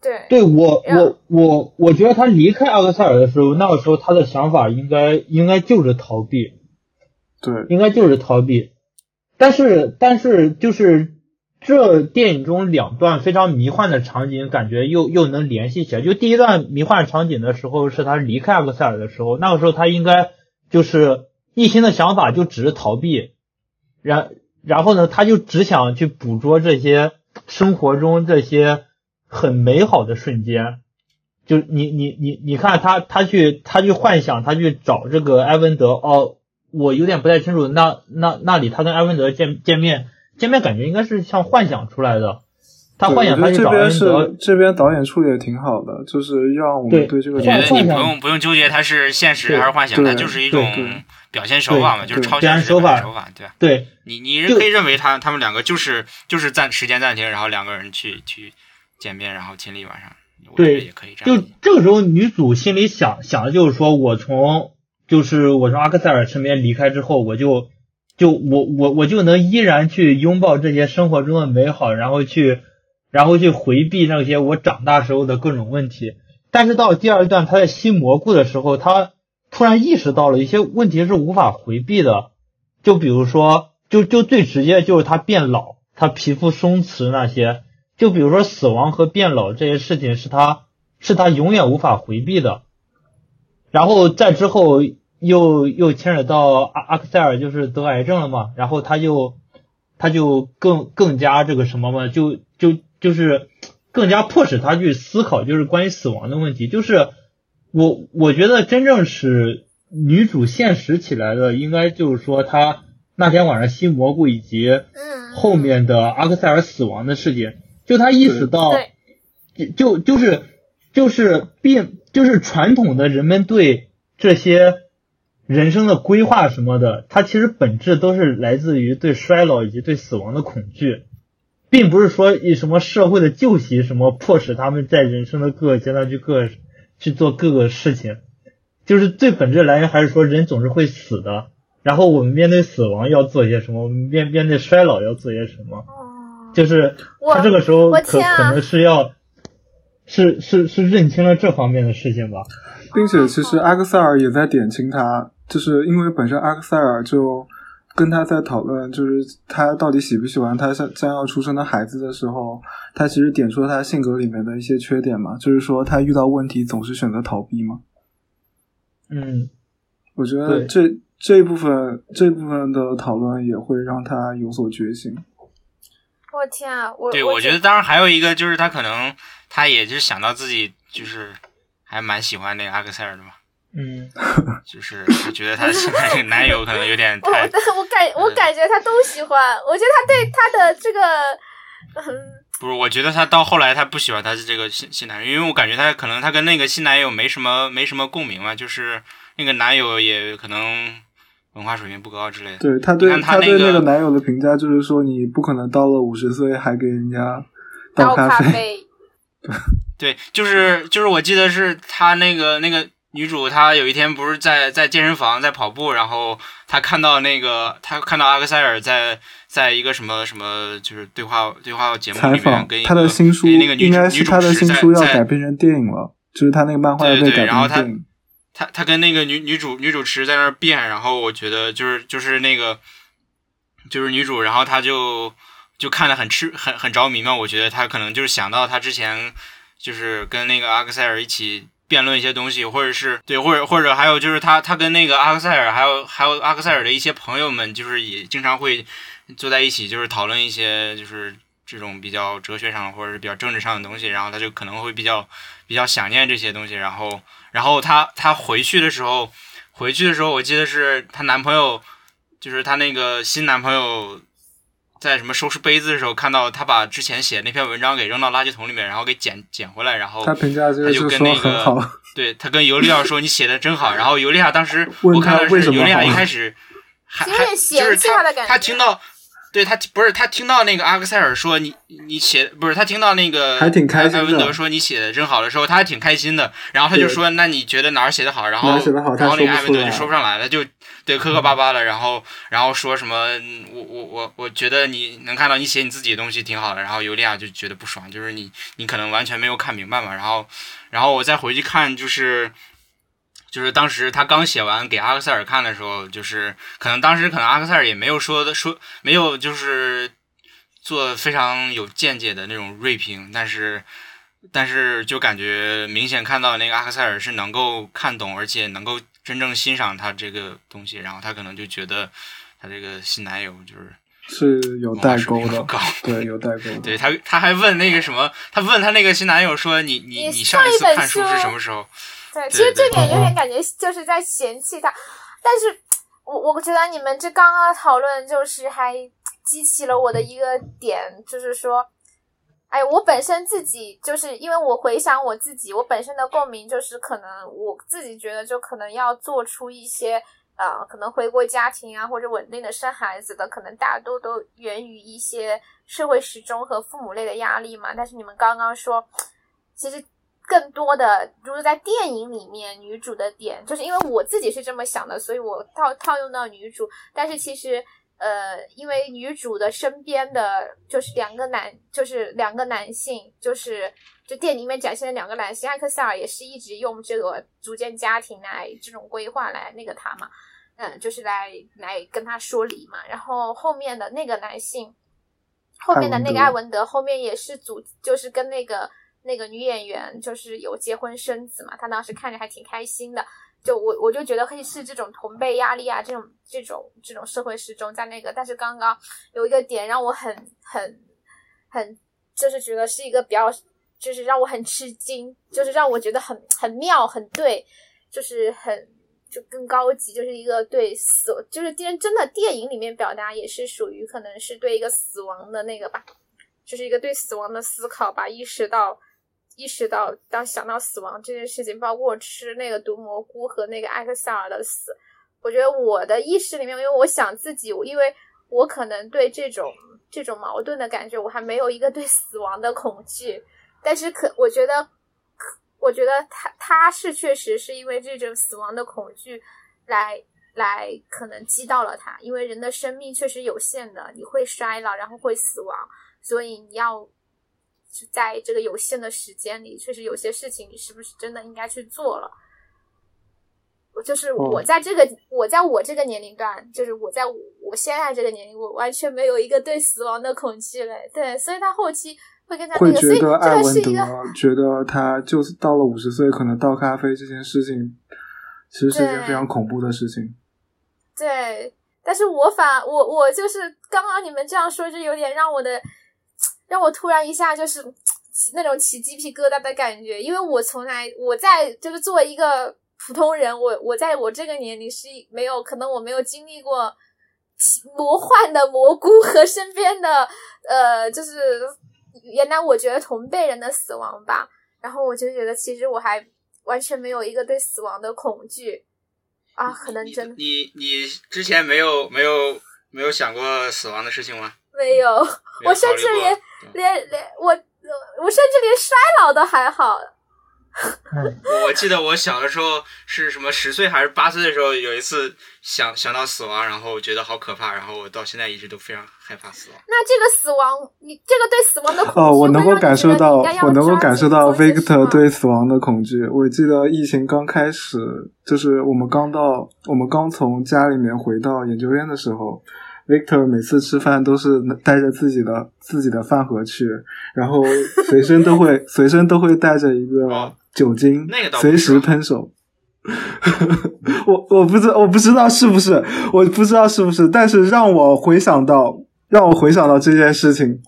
[SPEAKER 4] 对
[SPEAKER 3] 对我我我我觉得他离开阿克塞尔的时候，那个时候他的想法应该应该就是逃避，
[SPEAKER 1] 对，
[SPEAKER 3] 应该就是逃避。但是但是就是这电影中两段非常迷幻的场景，感觉又又能联系起来。就第一段迷幻场景的时候，是他离开阿克塞尔的时候，那个时候他应该就是一心的想法就只是逃避，然然后呢，他就只想去捕捉这些生活中这些很美好的瞬间。就你你你你看他他去他去幻想他去找这个埃文德哦，我有点不太清楚，那那那里他跟埃文德见见面见面感觉应该是像幻想出来的，他幻想
[SPEAKER 1] 我觉得这
[SPEAKER 3] 他去找埃
[SPEAKER 1] 边是，这边导演处理的挺好的，就是让我们
[SPEAKER 3] 对
[SPEAKER 1] 对这个
[SPEAKER 2] 我觉得你不用不用纠结他是现实还是幻想，
[SPEAKER 1] 对
[SPEAKER 2] 它就是一种表现手法嘛，就是超
[SPEAKER 3] 现
[SPEAKER 2] 现实的
[SPEAKER 3] 手法
[SPEAKER 2] 表现手法，对吧？
[SPEAKER 3] 对
[SPEAKER 2] 你你
[SPEAKER 3] 就
[SPEAKER 2] 可以认为他他们两个就是就是暂时间暂停，然后两个人去去见面，然后亲了一晚上，我觉得
[SPEAKER 3] 对
[SPEAKER 2] 也可以这样
[SPEAKER 3] 就。这个时候，女主心里想想的就是说，我从就是我从阿克塞尔身边离开之后，我就就我我我就能依然去拥抱这些生活中的美好，然后去然后去回避那些我长大时候的各种问题。但是到第二段，他在吸蘑菇的时候，他突然意识到了一些问题是无法回避的，就比如说，就就最直接就是他变老，他皮肤松弛那些。就比如说死亡和变老这些事情是他是他永远无法回避的，然后再之后又又牵扯到阿阿克塞尔就是得癌症了嘛，然后他就他就更更加这个什么嘛，就就就是更加迫使他去思考就是关于死亡的问题，就是我我觉得真正使女主现实起来的，应该就是说她那天晚上吸蘑菇以及
[SPEAKER 4] 嗯，
[SPEAKER 3] 后面的阿克塞尔死亡的事情，就他意识到，就就就是就是并就是传统的人们对这些人生的规划什么的，它其实本质都是来自于对衰老以及对死亡的恐惧，并不是说以什么社会的旧习什么迫使他们在人生的各个阶段去各去做各个事情，就是最本质来源还是说人总是会死的。然后我们面对死亡要做些什么？我们面面对衰老要做些什么？
[SPEAKER 4] 哦
[SPEAKER 3] 就是他这个时候
[SPEAKER 4] 我
[SPEAKER 3] 可、
[SPEAKER 4] 啊
[SPEAKER 3] 可能是要是是是认清了这方面的事情吧。
[SPEAKER 1] 并且其实阿克塞尔也在点清他，就是因为本身阿克塞尔就跟他在讨论，就是他到底喜不喜欢他将将要出生的孩子的时候，他其实点出了他性格里面的一些缺点嘛，就是说他遇到问题总是选择逃避嘛。
[SPEAKER 3] 嗯，
[SPEAKER 1] 我觉得这这一部分这部分的讨论也会让他有所觉醒。
[SPEAKER 4] 我天啊，我
[SPEAKER 2] 对，
[SPEAKER 4] 我
[SPEAKER 2] 我觉得当然还有一个就是他可能他也就是想到自己就是还蛮喜欢那个阿克塞尔的嘛，
[SPEAKER 3] 嗯，
[SPEAKER 2] 就是我觉得她现在这个男友可能有点
[SPEAKER 4] 我
[SPEAKER 2] 太
[SPEAKER 4] 我感我感觉她都喜欢，我觉得她对她的这个，嗯，
[SPEAKER 2] 不是，我觉得她到后来她不喜欢他这个新新男友，因为我感觉她可能她跟那个新男友没什么没什么共鸣嘛，就是那个男友也可能文化水平不高之类的。
[SPEAKER 1] 对她对
[SPEAKER 2] 你看他那
[SPEAKER 1] 对那
[SPEAKER 2] 个
[SPEAKER 1] 个男友的评价就是说，你不可能到了五十岁还给人家倒
[SPEAKER 4] 倒咖
[SPEAKER 1] 啡。
[SPEAKER 4] 啡，
[SPEAKER 2] 对，就是就是我记得是她那个那个女主，她有一天不是在在健身房在跑步，然后她看到那个她看到阿克塞尔在在一个什么什么就是对话对话节目里面跟
[SPEAKER 1] 他的新书
[SPEAKER 2] 跟那个女
[SPEAKER 1] 应该
[SPEAKER 2] 主女主
[SPEAKER 1] 是他的新书要
[SPEAKER 2] 在
[SPEAKER 1] 改编成电影了，就是他那个漫画要
[SPEAKER 2] 对
[SPEAKER 1] 被改
[SPEAKER 2] 对然后他
[SPEAKER 1] 编成电影。
[SPEAKER 2] 他他跟那个女女主女主持在那儿变，然后我觉得就是就是那个就是女主，然后她就就看得很吃很很着迷嘛。我觉得她可能就是想到她之前就是跟那个阿克塞尔一起辩论一些东西，或者是对，或者或者还有就是他他跟那个阿克塞尔还有还有阿克塞尔的一些朋友们，就是也经常会坐在一起，就是讨论一些就是这种比较哲学上或者是比较政治上的东西，然后他就可能会比较比较想念这些东西，然后然后她她回去的时候，回去的时候我记得是她男朋友，就是她那个新男朋友。在什么收拾杯子的时候，看到他把之前写那篇文章给扔到垃圾桶里面，然后给捡捡回来，然后
[SPEAKER 1] 他评价这
[SPEAKER 2] 他
[SPEAKER 1] 个就说
[SPEAKER 2] 就跟那个
[SPEAKER 1] 很好，
[SPEAKER 2] 对他跟尤利亚说你写的真好，然后尤利亚当时我看到
[SPEAKER 1] 他为什么
[SPEAKER 2] 是尤利亚一开始还
[SPEAKER 4] 有
[SPEAKER 2] 还就是
[SPEAKER 4] 他
[SPEAKER 2] 他听到。对他不是他听到那个阿克塞尔说你你写不是他听到那个
[SPEAKER 1] 还挺开心的
[SPEAKER 2] 艾文德说你写的真好的时候，他还挺开心的。然后他就说那你觉得哪儿写的好？然后
[SPEAKER 1] 写得好
[SPEAKER 2] 然后那个艾文德就说不上来了，就对磕磕巴巴的，然后然后说什么嗯我我我我觉得你能看到你写你自己的东西挺好的，然后尤利亚就觉得不爽，就是你你可能完全没有看明白嘛。然后然后我再回去看就是。就是当时他刚写完给阿克塞尔看的时候，就是可能当时可能阿克塞尔也没有说的说没有就是做非常有见解的那种锐评，但是但是就感觉明显看到那个阿克塞尔是能够看懂，而且能够真正欣赏他这个东西，然后他可能就觉得他这个新男友就是
[SPEAKER 1] 是有代沟的
[SPEAKER 2] 文化水平不高，
[SPEAKER 1] 对，有代沟的。
[SPEAKER 2] 对他他还问那个什么，他问他那个新男友说你你
[SPEAKER 4] 你
[SPEAKER 2] 你上一次看书是什么时候？
[SPEAKER 4] 对，其实这点有点感觉就是在嫌弃他，但是我我觉得你们这刚刚讨论就是还激起了我的一个点，就是说，哎，我本身自己就是因为我回想我自己，我本身的共鸣就是可能我自己觉得就可能要做出一些。呃，可能回归家庭啊，或者稳定的生孩子的，可能大多都源于一些社会时钟和父母类的压力嘛。但是你们刚刚说，其实更多的，就是在电影里面，女主的点，就是因为我自己是这么想的，所以我套套用到女主。但是其实，呃，因为女主的身边的就是两个男，就是两个男性，就是就电影里面展现的两个男性，艾克塞尔也是一直用这个组建家庭来这种规划来那个他嘛，嗯，就是来来跟他说理嘛。然后后面的那个男性，后面的那个艾文德后面也是组，就是跟那个那个女演员就是有结婚生子嘛，她当时看着还挺开心的。就我我就觉得会是这种同辈压力啊，这种这种这种社会时钟在那个，但是刚刚有一个点让我很很很，就是觉得是一个比较，就是让我很吃惊，就是让我觉得很很妙，很对，就是很就更高级，就是一个对死，就是电真的电影里面表达也是属于可能是对一个死亡的那个吧，就是一个对死亡的思考吧，意识到。意识到，当想到死亡这件事情，包括吃那个毒蘑菇和那个艾克塞尔的死，我觉得我的意识里面，因为我想自己，因为我可能对这种这种矛盾的感觉，我还没有一个对死亡的恐惧，但是可我觉得，我觉得他他是确实是因为这种死亡的恐惧来来可能击到了他，因为人的生命确实有限的，你会衰老，然后会死亡，所以你要。是在这个有限的时间里，确实有些事情你是不是真的应该去做了？我就是我在这个、我在我这个年龄段，就是我在我现在这个年龄，我完全没有一个对死亡的恐惧嘞。对，所以他后期会跟他那
[SPEAKER 1] 会
[SPEAKER 4] 个，所以
[SPEAKER 1] 觉得艾文
[SPEAKER 4] 这个是一个
[SPEAKER 1] 德觉得他就是到了五十岁，可能倒咖啡这件事情，其实是一件非常恐怖的事情。
[SPEAKER 4] 对，但是我反我我就是刚刚你们这样说，就有点让我的让我突然一下就是那种起鸡皮疙瘩的感觉，因为我从来我在就是作为一个普通人，我我在我这个年龄是没有可能我没有经历过魔幻的蘑菇和身边的呃就是原来我觉得同辈人的死亡吧，然后我就觉得其实我还完全没有一个对死亡的恐惧。啊，可能真的
[SPEAKER 2] 你你之前没有没有没有想过死亡的事情吗？
[SPEAKER 4] 没有，我甚至连连连我我甚至连衰老都还好。
[SPEAKER 2] 我 我记得我小的时候是什么十岁还是八岁的时候，有一次想想到死亡，然后我觉得好可怕，然后我到现在一直都非常害怕死亡。
[SPEAKER 4] 那这个死亡，你这个对死亡的恐惧，
[SPEAKER 1] 哦，我能够感受到我能够感受到 Victor 对死亡的恐惧。我记得疫情刚开始，就是我们刚到，我们刚从家里面回到研究院的时候，Victor 每次吃饭都是带着自己的自己的饭盒去，然后随身都会 随身都会带着一个
[SPEAKER 2] 哦
[SPEAKER 1] 酒精，随时喷手。我我不知我不知道是不是，我不知道是不是，但是让我回想到，让我回想到这件事情。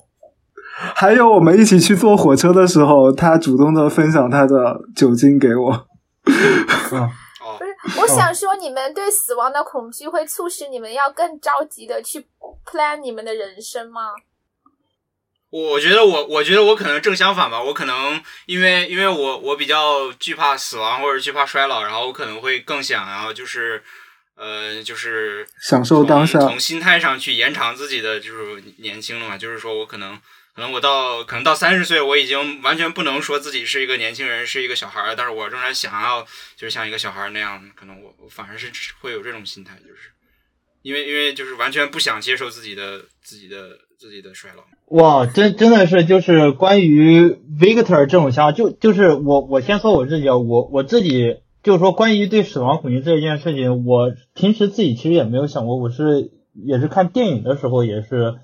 [SPEAKER 1] 还有我们一起去坐火车的时候，他主动的分享他的酒精给我。
[SPEAKER 2] 哦
[SPEAKER 4] 不，是，我想说，你们对死亡的恐惧会促使你们要更着急的去 plan 你们的人生吗？
[SPEAKER 2] 我我觉得我我觉得我可能正相反吧，我可能因为因为我我比较惧怕死亡或者惧怕衰老，然后我可能会更想要就是呃就是
[SPEAKER 1] 享受当下
[SPEAKER 2] 从从心态上去延长自己的就是年轻了嘛，就是说我可能可能我到可能到三十岁，我已经完全不能说自己是一个年轻人，是一个小孩儿，但是我仍然想要就是像一个小孩儿那样，可能我反而是会有这种心态，就是因为因为就是完全不想接受自己的自己的自己的衰老。
[SPEAKER 3] 哇，真真的是就是关于 Victor 这种想法，就就是我我先说我自己啊，我我自己就是说关于对死亡恐惧这一件事情，我平时自己其实也没有想过，我是也是看电影的时候也是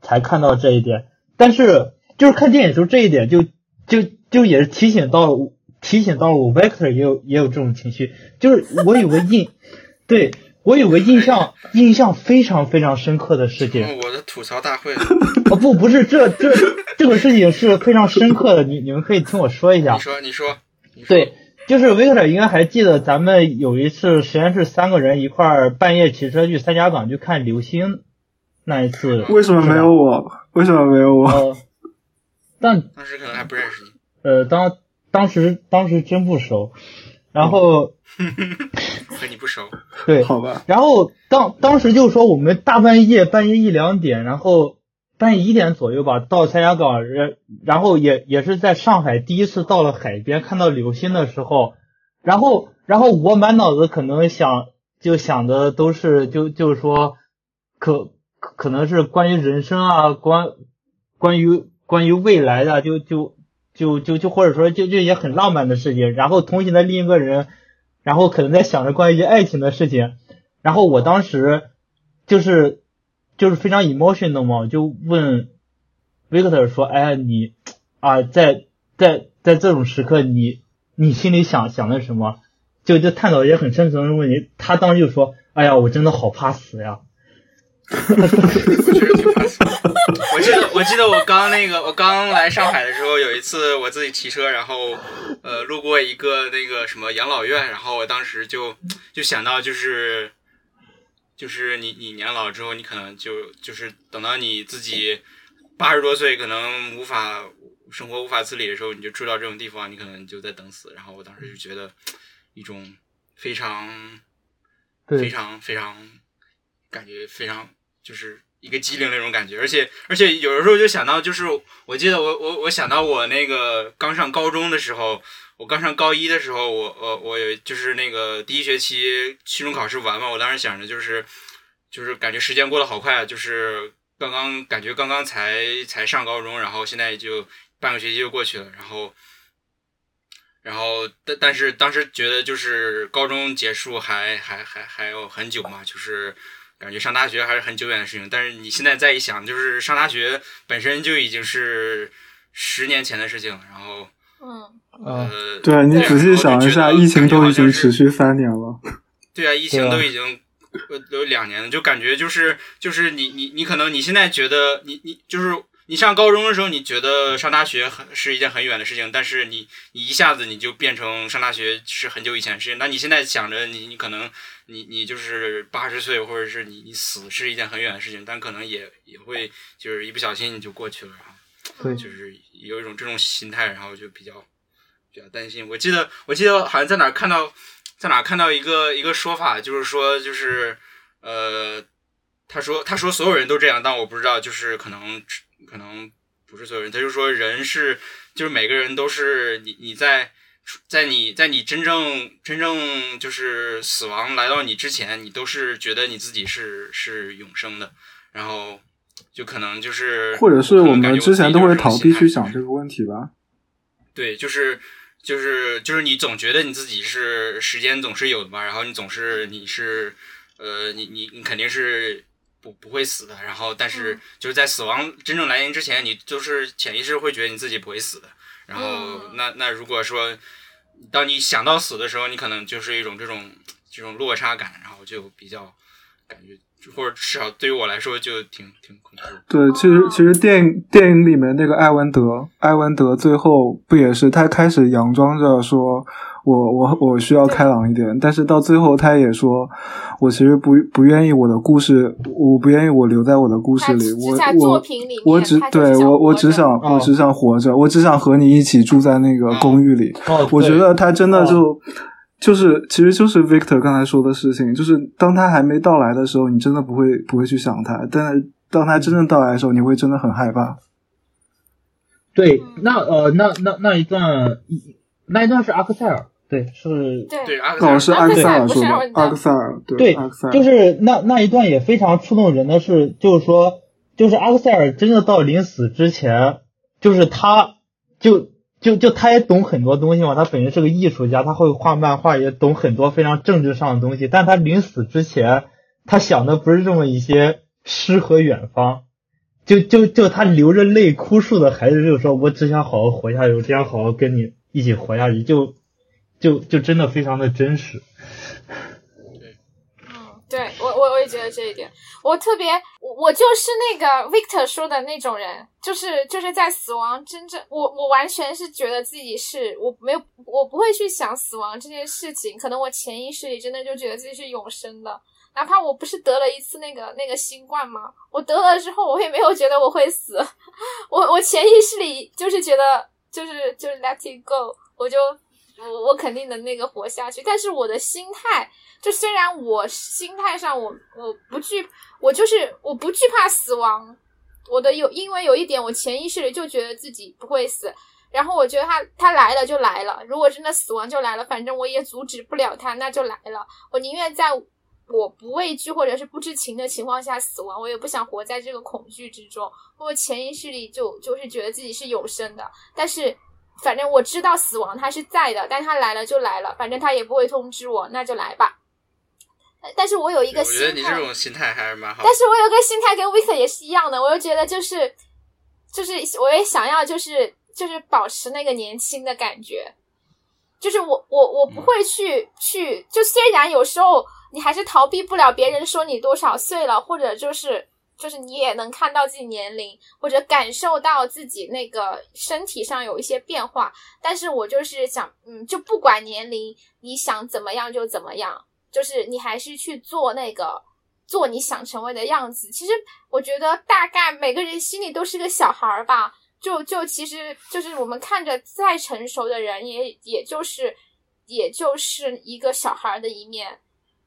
[SPEAKER 3] 才看到这一点，但是就是看电影的时候这一点就就就也是提醒到了我提醒到了我，Vector 也有也有这种情绪，就是我有个印，对我有个印象印象非常非常深刻的事情。
[SPEAKER 2] 哦我的吐槽大会，
[SPEAKER 3] 哦不不是这这这个事情是非常深刻的，你你们可以听我说一下
[SPEAKER 2] 你。说你说，你说
[SPEAKER 3] 对，就是维克特应该还记得咱们有一次实验室三个人一块儿半夜骑车去三家港去看流星那一次，
[SPEAKER 1] 为什么没有我？为什么没有我？
[SPEAKER 3] 呃，但
[SPEAKER 2] 当时可能还不认识你，
[SPEAKER 3] 呃当当时当时真不熟，然后
[SPEAKER 2] 和你不熟。
[SPEAKER 3] 对，
[SPEAKER 1] 好吧，
[SPEAKER 3] 然后当当时就说我们大半夜半夜一两点，然后半夜一点左右吧到三峡港，然然后也也是在上海第一次到了海边看到流星的时候，然后然后我满脑子可能想就想的都是就就是说可可能是关于人生啊关关于关于未来的就就就就就或者说就就也很浪漫的事情，然后同行的另一个人。然后可能在想着关于爱情的事情，然后我当时就是就是非常 emotional 嘛，我就问 Victor 说：“哎，你啊，在在在这种时刻你，你心里想想的什么？”就就探讨一些很深层的问题。他当时就说：“哎呀，我真的好怕死呀。
[SPEAKER 2] 我确实挺怕死。我记得，我记得我刚那个，我刚来上海的时候，有一次我自己骑车，然后呃路过一个那个什么养老院，然后我当时就就想到就是就是你你年老之后，你可能就就是等到你自己八十多岁，可能无法生活无法自理的时候，你就住到这种地方，你可能就在等死。然后我当时就觉得一种非常”非，常非常感觉非常就是一个机灵那种感觉，而且而且有的时候就想到，就是我记得我我我想到我那个刚上高中的时候，我刚上高一的时候，我我我就是那个第一学期期中考试完嘛，我当时想着就是就是感觉时间过得好快，就是刚刚感觉刚刚才才上高中，然后现在就半个学期就过去了，然后。然后，但但是当时觉得就是高中结束还还还还有很久嘛，就是感觉上大学还是很久远的事情。但是你现在再一想，就是上大学本身就已经是十年前的事情了。然后，
[SPEAKER 4] 嗯，
[SPEAKER 3] 啊
[SPEAKER 2] 呃，
[SPEAKER 1] 对啊，你仔细想一下，疫情都已经持
[SPEAKER 2] 续。
[SPEAKER 1] 三年了。
[SPEAKER 2] 对啊，疫情都已经呃有两年了，就感觉就是就是你你你可能你现在觉得你你就是你上高中的时候，你觉得上大学很是一件很远的事情，但是你你一下子你就变成上大学是很久以前的事情。那你现在想着你你可能你你就是八十岁或者是你你死是一件很远的事情，但可能也也会就是一不小心你就过去了，然后
[SPEAKER 3] 对
[SPEAKER 2] 就是有一种这种心态，然后就比较比较担心。我记得我记得好像在哪看到在哪看到一个一个说法，就是说就是呃，他说他说所有人都这样，但我不知道，就是可能可能不是所有人，他就说人是就是每个人都是你你在。在你在你真正真正就是死亡来到你之前，你都是觉得你自己是是永生的，然后就可能就是
[SPEAKER 1] 或者是我
[SPEAKER 2] 感觉
[SPEAKER 1] 们之前都会逃避去想这个问题吧。
[SPEAKER 2] 对，就是就是就是你总觉得你自己是时间总是有的嘛，然后你总是你是呃你你你肯定是不不会死的，然后但是就是在死亡真正来临之前，你就是潜意识会觉得你自己不会死的，然后
[SPEAKER 4] 嗯
[SPEAKER 2] 那那如果说当你想到死的时候，你可能就是一种这种这种落差感，然后就比较感觉。或者至少对于我来说就挺挺恐怖。
[SPEAKER 1] 对，其实其实电影电影里面那个艾文德，艾文德最后不也是他开始佯装着说我我我需要开朗一点，但是到最后他也说，我其实不不愿意我的故事，我不愿意我留在我的故事里，我
[SPEAKER 4] 在作
[SPEAKER 1] 我
[SPEAKER 4] 品里
[SPEAKER 1] 我只对我我只想我
[SPEAKER 3] 哦
[SPEAKER 1] 只想活着，我只想和你一起住在那个公寓里。
[SPEAKER 3] 哦，
[SPEAKER 1] 我觉得他真的
[SPEAKER 3] 哦
[SPEAKER 1] 就、就是，其实就是 Victor 刚才说的事情，就是当他还没到来的时候，你真的不会不会去想他，但是当他真正到来的时候，你会真的很害怕。
[SPEAKER 3] 对，那呃，那那那一段，那一段是阿克塞尔，对，是，
[SPEAKER 4] 对
[SPEAKER 2] 对，阿克塞
[SPEAKER 1] 哦，
[SPEAKER 2] 尔
[SPEAKER 1] 是阿克塞尔说的
[SPEAKER 4] 不是艾文，德
[SPEAKER 1] 阿克塞尔，对，
[SPEAKER 3] 对
[SPEAKER 1] 阿克塞尔，
[SPEAKER 3] 就是那那一段也非常触动人的是，就是说，就是阿克塞尔真的到临死之前，就是他就就就他也懂很多东西嘛，他本身是个艺术家，他会画漫画，也懂很多非常政治上的东西，但他临死之前，他想的不是这么一些诗和远方。就就就他流着泪哭诉的孩子，就说：“我只想好好活下去，我只想好好跟你一起活下去。就”就就真的非常的真实。
[SPEAKER 4] 嗯，对我我我也觉得这一点，我特别我我就是那个 Victor 说的那种人，就是就是在死亡真正我我完全是觉得自己是我没有我不会去想死亡这件事情，可能我潜意识里真的就觉得自己是永生的，哪怕我不是得了一次那个那个新冠吗？我得了之后，我也没有觉得我会死，我我潜意识里就是觉得就是就是 let it go，我就我我肯定能那个活下去，但是我的心态。就虽然我心态上我我不惧，我就是我不惧怕死亡，我的有因为有一点我潜意识里就觉得自己不会死，然后我觉得他他来了就来了，如果真的死亡就来了，反正我也阻止不了他，那就来了，我宁愿在我不畏惧或者是不知情的情况下死亡，我也不想活在这个恐惧之中，我潜意识里就就是觉得自己是有生的，但是。反正我知道死亡它是在的，但是它来了就来了，反正他也不会通知我，那就来吧。但是我有一个
[SPEAKER 2] 我
[SPEAKER 4] 心
[SPEAKER 2] 觉得你这
[SPEAKER 4] 态，
[SPEAKER 2] 种心态还是蛮好的。
[SPEAKER 4] 但是我有个心态跟 Vic 也是一样的，我就觉得就是就是我也想要就是就是保持那个年轻的感觉，就是我我我不会去、去，就虽然有时候你还是逃避不了别人说你多少岁了，或者就是就是你也能看到自己年龄，或者感受到自己那个身体上有一些变化，但是我就是想，嗯，就不管年龄，你想怎么样就怎么样，就是你还是去做那个。做你想成为的样子，其实我觉得大概每个人心里都是个小孩儿吧。就就其实就是我们看着再成熟的人也，也就是也就是一个小孩的一面，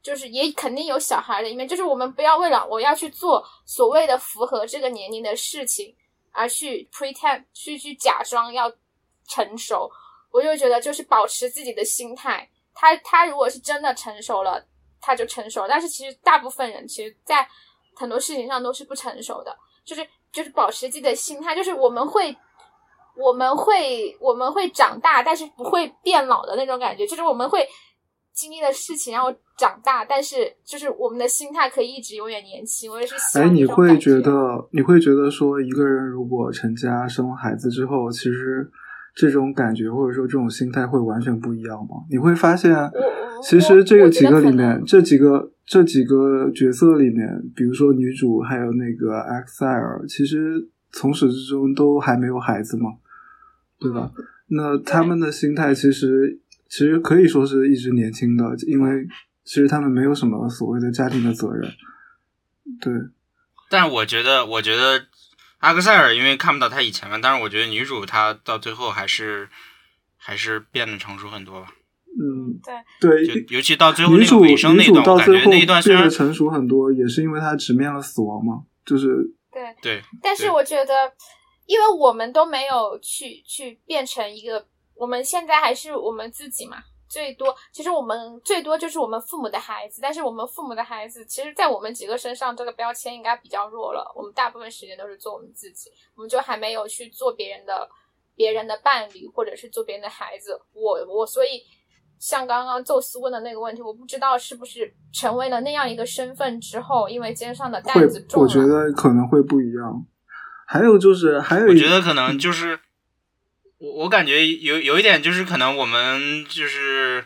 [SPEAKER 4] 就是也肯定有小孩的一面。就是我们不要为了我要去做所谓的符合这个年龄的事情，而去 pretend 去去假装要成熟。我就觉得就是保持自己的心态，他他如果是真的成熟了。他就成熟，但是其实大部分人其实，在很多事情上都是不成熟的，就是就是保持自己的心态，就是我们会我们会我们会长大，但是不会变老的那种感觉，就是我们会经历的事情让我长大，但是就是我们的心态可以一直永远年轻。我也是想
[SPEAKER 1] 哎，你会觉得你会觉得说，一个人如果成家生孩子之后，其实这种感觉或者说这种心态会完全不一样吗？你会发现其实这个几个里面，这几个这几个角色里面，比如说女主还有那个埃克塞尔，其实从始至终都还没有孩子嘛，对吧？
[SPEAKER 4] 嗯
[SPEAKER 1] 那他们的心态其实其实可以说是一直年轻的，因为其实他们没有什么所谓的家庭的责任，对。
[SPEAKER 2] 但我觉得，我觉得阿克塞尔因为看不到他以前嘛，但是我觉得女主她到最后还是还是变得成熟很多吧。
[SPEAKER 1] 嗯，
[SPEAKER 4] 对，
[SPEAKER 1] 对，
[SPEAKER 2] 就尤其到最后那
[SPEAKER 1] 女主
[SPEAKER 2] 个尾声那
[SPEAKER 1] 女主
[SPEAKER 2] 段，我感
[SPEAKER 1] 到最后
[SPEAKER 2] 觉那一段虽然
[SPEAKER 1] 成熟很多，也是因为她直面了死亡嘛，就是
[SPEAKER 4] 对，
[SPEAKER 2] 对，
[SPEAKER 4] 但是我觉得，因为我们都没有去去变成一个，我们现在还是我们自己嘛。最多，其实我们最多就是我们父母的孩子，但是我们父母的孩子，其实，在我们几个身上，这个标签应该比较弱了。我们大部分时间都是做我们自己，我们就还没有去做别人的、别人的伴侣，或者是做别人的孩子。我我所以，像刚刚宙斯问的那个问题，我不知道是不是成为了那样一个身份之后，因为肩上的担子，重了，
[SPEAKER 1] 我觉得可能会不一样。还有就是，还有
[SPEAKER 2] 我觉得可能就是我我感觉有有一点就是可能我们就是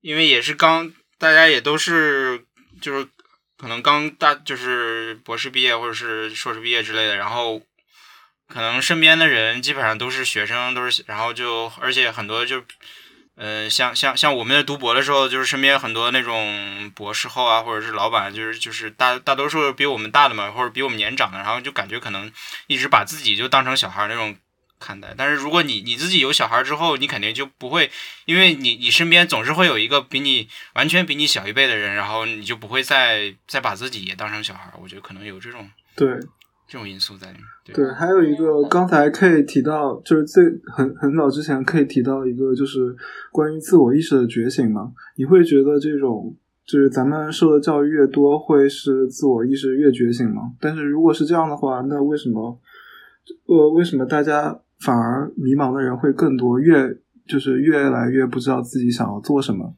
[SPEAKER 2] 因为也是刚大家也都是就是可能刚大就是博士毕业或者是硕士毕业之类的，然后可能身边的人基本上都是学生，都是然后就而且很多就。呃，像像像我们在读博的时候，就是身边很多那种博士后啊，或者是老板，就是就是大大多数比我们大的嘛，或者比我们年长的，然后就感觉可能一直把自己就当成小孩那种看待。但是如果你你自己有小孩之后，你肯定就不会，因为你你身边总是会有一个比你完全比你小一辈的人，然后你就不会再再把自己也当成小孩儿。我觉得可能有这种
[SPEAKER 1] 对
[SPEAKER 2] 这种因素在里面。对，
[SPEAKER 1] 对，还有一个刚才 K 提到，就是最很很早之前可以提到一个，就是关于自我意识的觉醒嘛。你会觉得这种就是咱们受的教育越多，会是自我意识越觉醒吗？但是如果是这样的话，那为什么呃为什么大家反而迷茫的人会更多，越就是越来越不知道自己想要做什么？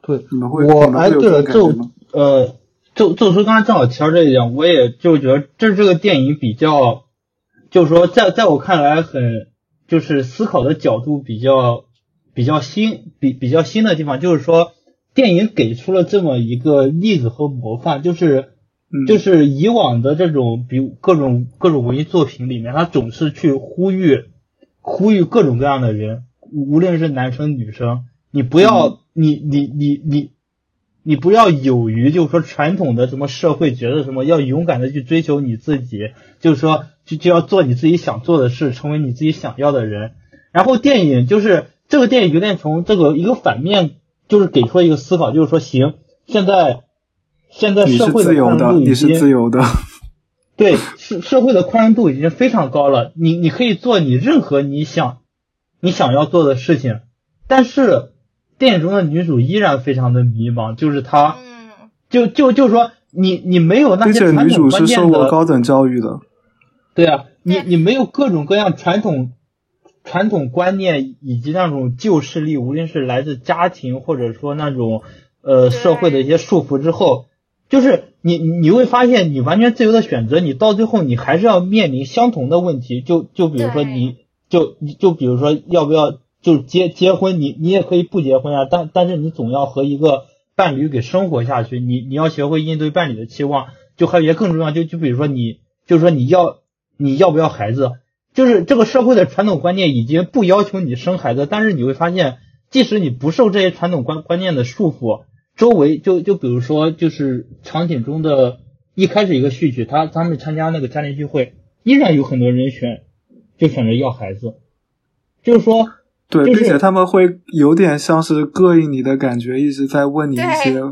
[SPEAKER 3] 对，
[SPEAKER 1] 你们会
[SPEAKER 3] 我
[SPEAKER 1] 你们
[SPEAKER 3] 哎，对了，
[SPEAKER 1] 会有这种感
[SPEAKER 3] 就
[SPEAKER 1] 觉吗？
[SPEAKER 3] 呃，就就说刚才正好提到这一点，我也就觉得这是这个电影比较，就是说在在我看来很就是思考的角度比较比较新，比比较新的地方，就是说电影给出了这么一个例子和模范，就是
[SPEAKER 1] 嗯
[SPEAKER 3] 就是以往的这种比各种各种文艺作品里面，他总是去呼吁呼吁各种各样的人，无无论是男生女生，你不要、你你你你你不要有于就是说传统的什么社会觉得什么要勇敢的去追求你自己，就是说就就要做你自己想做的事，成为你自己想要的人。然后电影就是这个电影有点从这个一个反面，就是给出了一个思考，就是说行，现在现在社会
[SPEAKER 1] 自由的，
[SPEAKER 3] 宽容度已
[SPEAKER 1] 你是
[SPEAKER 3] 经
[SPEAKER 1] 自由的。
[SPEAKER 3] 对，社社会的宽容度已经非常高了，你你可以做你任何你想你想要做的事情，但是电影中的女主依然非常的迷茫，就是她
[SPEAKER 4] 嗯，
[SPEAKER 3] 就就就是说你你没有那些传
[SPEAKER 1] 女主是
[SPEAKER 3] 统观念的，
[SPEAKER 1] 受过高等教育的，
[SPEAKER 3] 对啊，你你没有各种各样传统传统观念以及那种旧势力，无论是来自家庭或者说那种呃社会的一些束缚之后，就是你你你会发现，你完全自由的选择，你到最后你还是要面临相同的问题。就就比如说你就你就比如说要不要就结结婚，你你也可以不结婚啊，但但是你总要和一个伴侣给生活下去，你你要学会应对伴侣的期望。就还有一些更重要，就就比如说你就是说你要你要不要孩子，就是这个社会的传统观念已经不要求你生孩子，但是你会发现，即使你不受这些传统观观念的束缚，周围就就比如说就是场景中的一开始一个序曲，他他们参加那个家庭聚会，依然有很多人选就选择要孩子，就是说
[SPEAKER 1] 对，并且他们会有点像是膈应你的感觉，一直在问你一些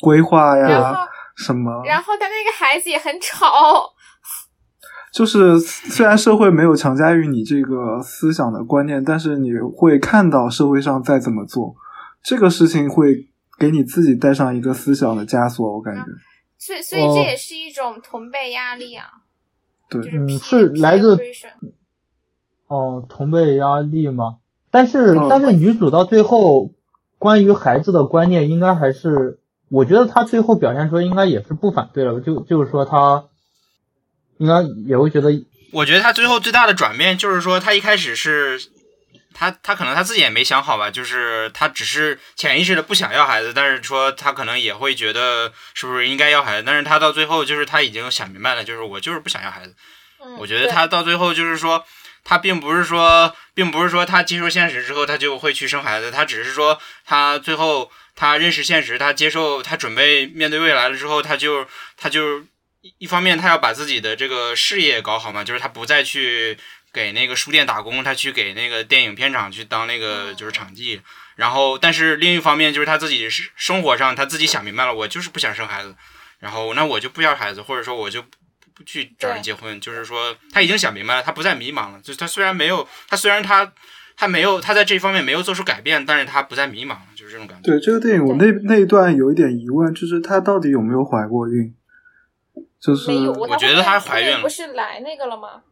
[SPEAKER 1] 规划
[SPEAKER 4] 然
[SPEAKER 1] 呀
[SPEAKER 4] 后
[SPEAKER 1] 什么。
[SPEAKER 4] 然后他那个孩子也很吵，
[SPEAKER 1] 就是虽然社会没有强加于你这个思想的观念，但是你会看到社会上在怎么做，这个事情会给你自己带上一个思想的枷锁，我感觉。
[SPEAKER 4] 所以所以
[SPEAKER 3] 哦。
[SPEAKER 4] 这也是一种同辈压力啊，
[SPEAKER 1] 对，
[SPEAKER 4] 是
[SPEAKER 3] 嗯是来自哦，同辈压力吗？但是、
[SPEAKER 1] 嗯
[SPEAKER 3] 但是女主到最后关于孩子的观念，应该还是我觉得她最后表现出应该也是不反对了，就就是说她应该也会觉得
[SPEAKER 2] 我觉得她最后最大的转变就是说，她一开始是他他可能他自己也没想好吧，就是他只是潜意识的不想要孩子，但是说他可能也会觉得是不是应该要孩子，但是他到最后就是他已经想明白了，就是我就是不想要孩子。
[SPEAKER 4] 嗯，
[SPEAKER 2] 我觉得他到最后就是说，他并不是说，并不是说他接受现实之后他就会去生孩子，他只是说他最后他认识现实，他接受他准备面对未来了之后，他就他就一一方面他要把自己的这个事业搞好嘛，就是他不再去给那个书店打工，他去给那个电影片场去当那个就是场记。然后，但是另一方面就是他自己是生活上他自己想明白了，我就是不想生孩子，然后那我就不要孩子，或者说我就不不去找人结婚，就是说他已经想明白了，他不再迷茫了。就是他虽然没有，他虽然他他没有他在这方面没有做出改变，但是他不再迷茫了，就是这种感觉。
[SPEAKER 1] 对这个电影，我那那一段有一点疑问，就是她到底有没有怀过孕？就是，
[SPEAKER 2] 我觉得她怀孕了
[SPEAKER 4] 不是来那个了吗？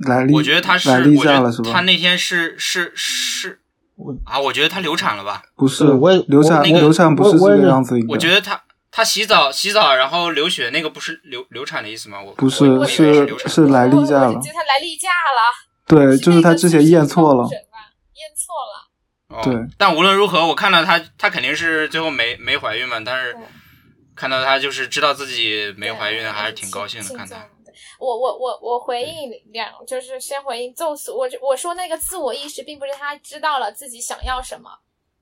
[SPEAKER 1] 来例，
[SPEAKER 2] 我觉得他是，我觉得
[SPEAKER 1] 假了是吧？
[SPEAKER 2] 他那天是是是
[SPEAKER 3] 我
[SPEAKER 2] 啊，我觉得他流产了吧？
[SPEAKER 1] 不是
[SPEAKER 3] 我也
[SPEAKER 1] 流产，
[SPEAKER 3] 我
[SPEAKER 2] 那个
[SPEAKER 1] 流产不是这个样子，
[SPEAKER 2] 我觉得他他洗澡洗澡然后流血那个不是流流产的意思吗？我
[SPEAKER 1] 不是
[SPEAKER 2] 我我以为是
[SPEAKER 1] 是。是来例假了
[SPEAKER 4] 我我他来例假了。
[SPEAKER 1] 对，就是他之前验错了，
[SPEAKER 4] 验错了。
[SPEAKER 2] 哦
[SPEAKER 1] 对
[SPEAKER 2] 但无论如何，我看到他，他肯定是最后没没怀孕嘛，但是看到他就是知道自己没怀孕，还是挺高兴的。看他，
[SPEAKER 4] 祝我我我我回应两，就是先回应宙斯，我我说那个自我意识，并不是他知道了自己想要什么，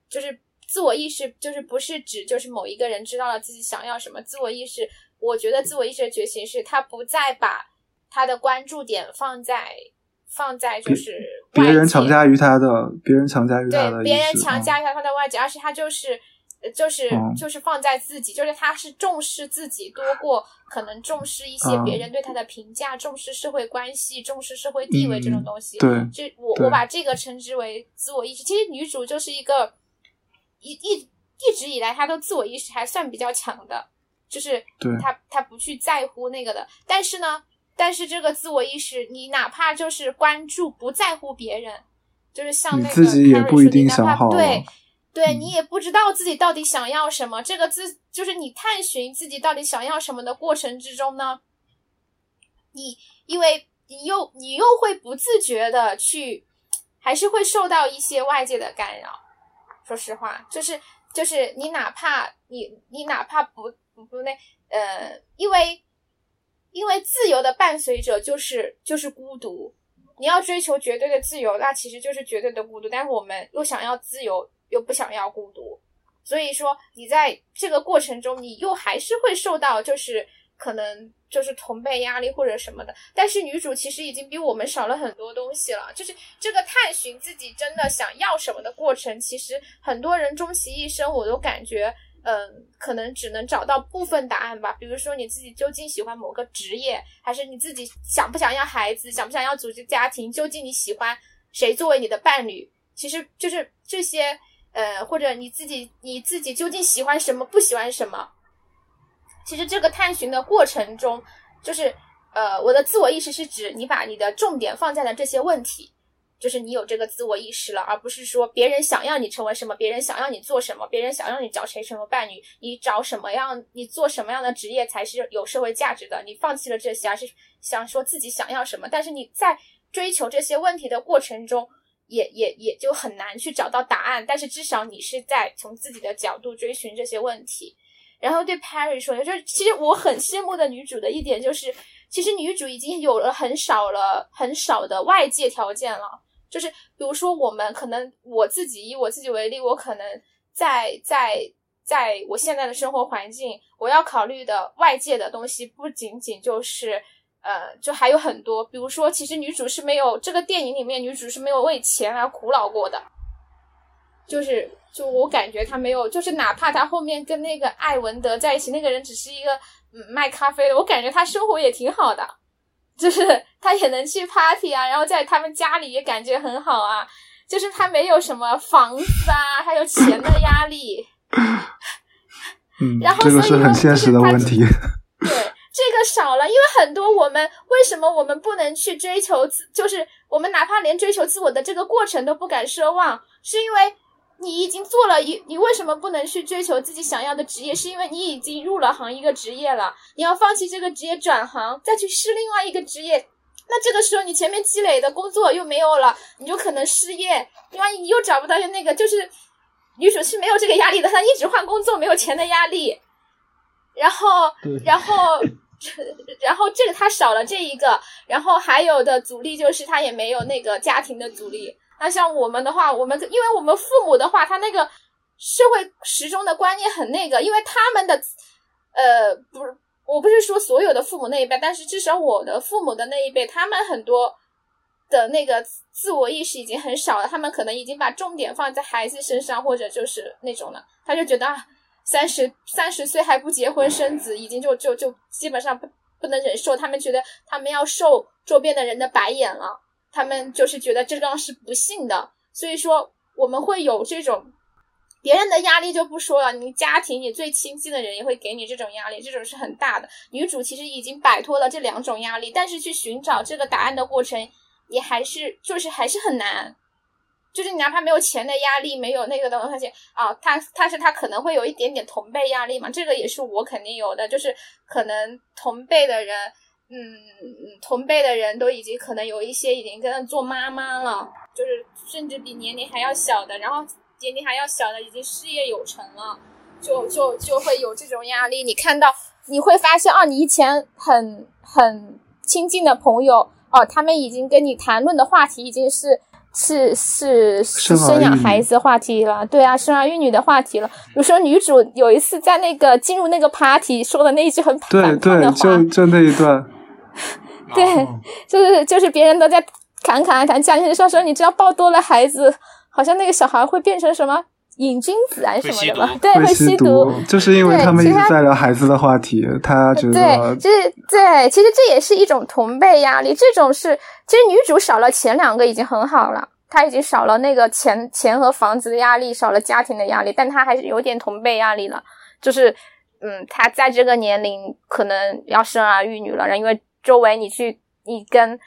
[SPEAKER 4] 就是自我意识，就是不是指就是某一个人知道了自己想要什么。自我意识，我觉得自我意识的觉醒是他不再把他的关注点放在放在就是
[SPEAKER 1] 别人强加于他的，别人强加于他的
[SPEAKER 4] 对，别人强加于他放在外界，而是他就是呃就是、
[SPEAKER 1] 嗯
[SPEAKER 4] 就是放在自己，就是他是重视自己多过可能重视一些
[SPEAKER 1] 嗯
[SPEAKER 4] 别人对他的评价，重视社会关系，重视社会地位这种东西。
[SPEAKER 1] 对
[SPEAKER 4] 这我我把这个称之为自我意识。其实女主就是一个一一一直以来她都自我意识还算比较强的，就是她她不去在乎那个的，但是呢。但是这个自我意识，你哪怕就是关注不在乎别人，就是像
[SPEAKER 1] 你
[SPEAKER 4] 那个
[SPEAKER 1] 自己也不一定
[SPEAKER 4] 说你哪怕
[SPEAKER 1] 想好
[SPEAKER 4] 对
[SPEAKER 1] 嗯
[SPEAKER 4] 你也不知道自己到底想要什么。这个自就是你探寻自己到底想要什么的过程之中呢，你因为你又你又会不自觉的去，还是会受到一些外界的干扰。说实话，就是就是你哪怕你你哪怕不不不那呃，因为因为自由的伴随者就是就是孤独。你要追求绝对的自由，那其实就是绝对的孤独。但是我们又想要自由，又不想要孤独，所以说你在这个过程中，你又还是会受到就是可能就是同辈压力或者什么的。但是女主其实已经比我们少了很多东西了，就是这个探寻自己真的想要什么的过程，其实很多人终其一生，我都感觉。嗯，可能只能找到部分答案吧。比如说你自己究竟喜欢某个职业，还是你自己想不想要孩子，想不想要组织家庭，究竟你喜欢谁作为你的伴侣？其实就是这些，呃，或者你自己你自己究竟喜欢什么，不喜欢什么？其实这个探寻的过程中，就是呃，我的自我意识是指你把你的重点放在了这些问题。就是你有这个自我意识了，而不是说别人想要你成为什么，别人想要你做什么，别人想让你找谁什么伴侣，你找什么样，你做什么样的职业才是有社会价值的。你放弃了这些，而是想说自己想要什么。但是你在追求这些问题的过程中，也也也就很难去找到答案。但是至少你是在从自己的角度追寻这些问题。然后对 Perry 说，就是其实我很羡慕的女主的一点就是，其实女主已经有了很少了很少的外界条件了。就是比如说，我们可能我自己以我自己为例，我可能在在在我现在的生活环境，我要考虑的外界的东西不仅仅就是呃，就还有很多。比如说，其实女主是没有这个电影里面女主是没有为钱而苦恼过的，就是就我感觉她没有，就是哪怕她后面跟那个艾文德在一起，那个人只是一个嗯卖咖啡的，我感觉她生活也挺好的。就是 她也能去 party 啊，然后在他们家里也感觉很好啊。就是她没有什么房子啊，还有钱的压力。
[SPEAKER 1] 嗯
[SPEAKER 4] 然，后
[SPEAKER 1] 这个是很现实的问题。
[SPEAKER 4] 对，这个少了，因为很多我们为什么我们不能去追求自，就是我们哪怕连追求自我的这个过程都不敢奢望，是因为你已经做了一，你为什么不能去追求自己想要的职业？是因为你已经入了行一个职业了，你要放弃这个职业转行，再去试另外一个职业，那这个时候你前面积累的工作又没有了，你就可能失业，万一你又找不到那个，就是女主是没有这个压力的，她一直换工作，没有钱的压力。然后，然后，然后这个他少了这一个，然后还有的阻力就是他也没有那个家庭的阻力。那像我们的话，我们因为我们父母的话，他那个社会时钟的观念很那个，因为他们的呃不是。我不是说所有的父母那一辈，但是至少我的父母的那一辈，他们很多的那个自我意识已经很少了，他们可能已经把重点放在孩子身上，或者就是那种了，他就觉得啊，三十三十岁还不结婚生子，已经就就就基本上不不能忍受，他们觉得他们要受周边的人的白眼了，他们就是觉得这样是不幸的，所以说我们会有这种。别人的压力就不说了，你家庭你最亲近的人也会给你这种压力，这种是很大的。女主其实已经摆脱了这两种压力，但是去寻找这个答案的过程也还是就是还是很难。就是你哪怕没有钱的压力，没有那个的东西啊，他但是他可能会有一点点同辈压力嘛，这个也是我肯定有的，就是可能同辈的人，嗯，同辈的人都已经可能有一些已经跟他做妈妈了，就是甚至比年龄还要小的，然后。年龄还要小的，已经事业有成了，就就就会有这种压力。你看到，你会发现，哦，你以前很很亲近的朋友，哦，他们已经跟你谈论的话题已经是是是生养孩子话题了，对啊，生儿育女的话题了。比如说，女主有一次在那个进入那个 party 说的那一句很反叛的话，
[SPEAKER 1] 就就那一段，
[SPEAKER 4] 对，就是就是别人都在侃侃而谈，家庭说说你知道抱多了孩子。好像那个小孩会变成什么瘾君子啊什么的吧？对，会吸
[SPEAKER 1] 毒，就是因为他们一直在聊孩子的话题，他觉得
[SPEAKER 4] 对，就是对，其实这也是一种同辈压力。这种是，其实女主少了前两个已经很好了，她已经少了那个钱钱和房子的压力，少了家庭的压力，但她还是有点同辈压力了。就是，嗯，她在这个年龄可能要生儿育女了，然后因为周围你去，你跟。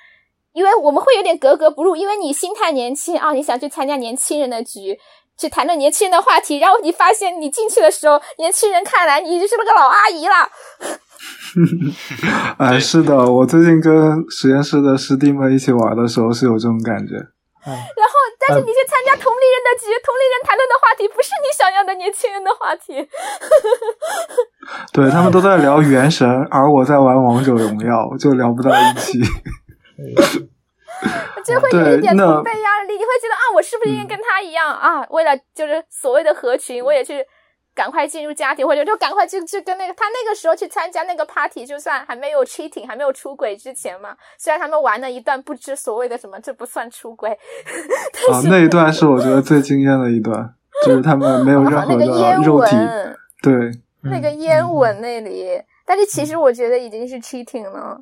[SPEAKER 4] 因为我们会有点格格不入，因为你心态年轻啊，你想去参加年轻人的局，去谈论年轻人的话题，然后你发现你进去的时候，年轻人看来你已经是那个老阿姨了。
[SPEAKER 1] 哎，是的，我最近跟实验室的师弟们一起玩的时候是有这种感觉。
[SPEAKER 4] 然后，但是你去参加同龄人的局，同龄人谈论的话题不是你想要的年轻人的话题。
[SPEAKER 1] 对他们都在聊原神，而我在玩王者荣耀，就聊不到一起。
[SPEAKER 4] 就会有一点同辈压力，你会觉得啊，我是不是应该跟他一样啊？为了就是所谓的合群，我也去赶快进入家庭，或者就赶快去去跟那个他那个时候去参加那个 party，就算还没有 cheating，还没有出轨之前嘛。虽然他们玩了一段不知所谓的什么，这不算出轨。
[SPEAKER 1] 啊，那一段是我觉得最惊艳的一段，就是他们没有任何的肉体，对，
[SPEAKER 4] 那个烟吻那里，但是其实我觉得已经是 cheating 了。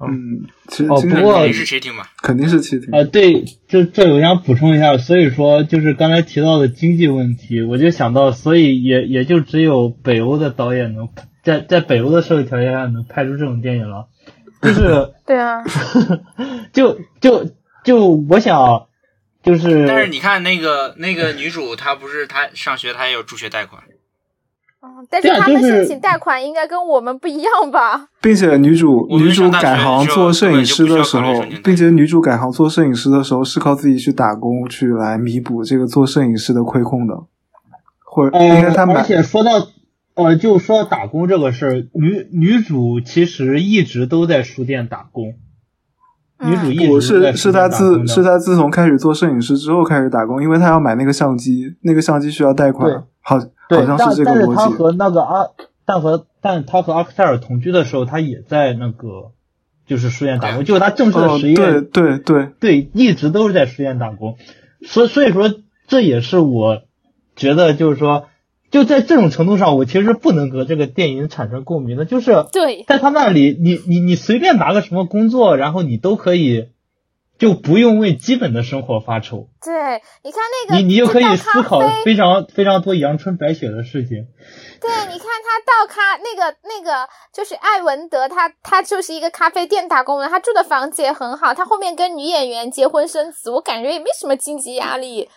[SPEAKER 1] 嗯，其实
[SPEAKER 3] 哦，不过
[SPEAKER 2] 肯定是七听吧，
[SPEAKER 1] 肯定是七听
[SPEAKER 3] 啊。对，这这我想补充一下，所以说就是刚才提到的经济问题，我就想到，所以也也就只有北欧的导演能在在北欧的社会条件下能拍出这种电影了，就是
[SPEAKER 4] 对啊，
[SPEAKER 3] 就就就我想就是，
[SPEAKER 2] 但是你看那个那个女主，她不是她上学，她也有助学贷款。
[SPEAKER 4] 但是他们申请贷款应该跟我们不一样吧？
[SPEAKER 1] 并且女主女主改行做摄影师的时候，并且女主改行做摄影师的时候是靠自己去打工去来弥补这个做摄影师的亏空的，或者应该他们。
[SPEAKER 3] 而且说到呃，就说打工这个事儿，女女主其实一直都在书店打工。女主一直
[SPEAKER 1] 是是她自是她自从开始做摄影师之后开始打工，因为她要买那个相机，那个相机需要贷款。好。
[SPEAKER 3] 对，
[SPEAKER 1] 但
[SPEAKER 3] 但是他和那个阿，但和但他和阿克塞尔同居的时候，他也在那个就是书院打工，就是他正式的实验，
[SPEAKER 1] 对对对。
[SPEAKER 3] 对，一直都是在书院打工，所所以说这也是我觉得就是说，就在这种程度上，我其实不能和这个电影产生共鸣的，就是
[SPEAKER 4] 对，
[SPEAKER 3] 在他那里，你你你随便拿个什么工作，然后你都可以。就不用为基本的生活发愁。
[SPEAKER 4] 对，你看那个，
[SPEAKER 3] 你你就可以思考非常非常多阳春白雪的事情。
[SPEAKER 4] 对，你看他倒咖那个那个，就是艾文德，他他就是一个咖啡店打工的，他住的房子也很好，他后面跟女演员结婚生子，我感觉也没什么经济压力。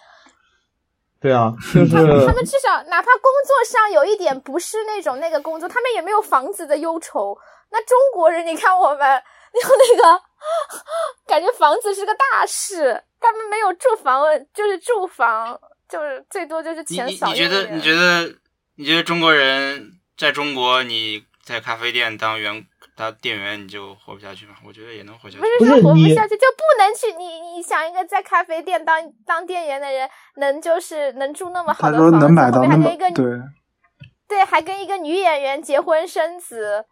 [SPEAKER 3] 对啊，就是
[SPEAKER 4] 他们至少哪怕工作上有一点不是那种那个工作，他们也没有房子的忧愁。那中国人，你看我们。那个感觉房子是个大事，他们没有住房问，就是住房，就是最多就是钱少
[SPEAKER 2] 你觉得你觉得你觉得中国人在中国你在咖啡店当员当店员你就活不下去吗？我觉得也能活下去
[SPEAKER 4] 不。是说活不下去就不能去？你你想一个在咖啡店当当店员的人，能就是能住那么好
[SPEAKER 1] 他说
[SPEAKER 4] 的房子，
[SPEAKER 1] 能买到
[SPEAKER 4] 后面还跟一个
[SPEAKER 1] 对，
[SPEAKER 4] 对，还跟一个女演员结婚生子，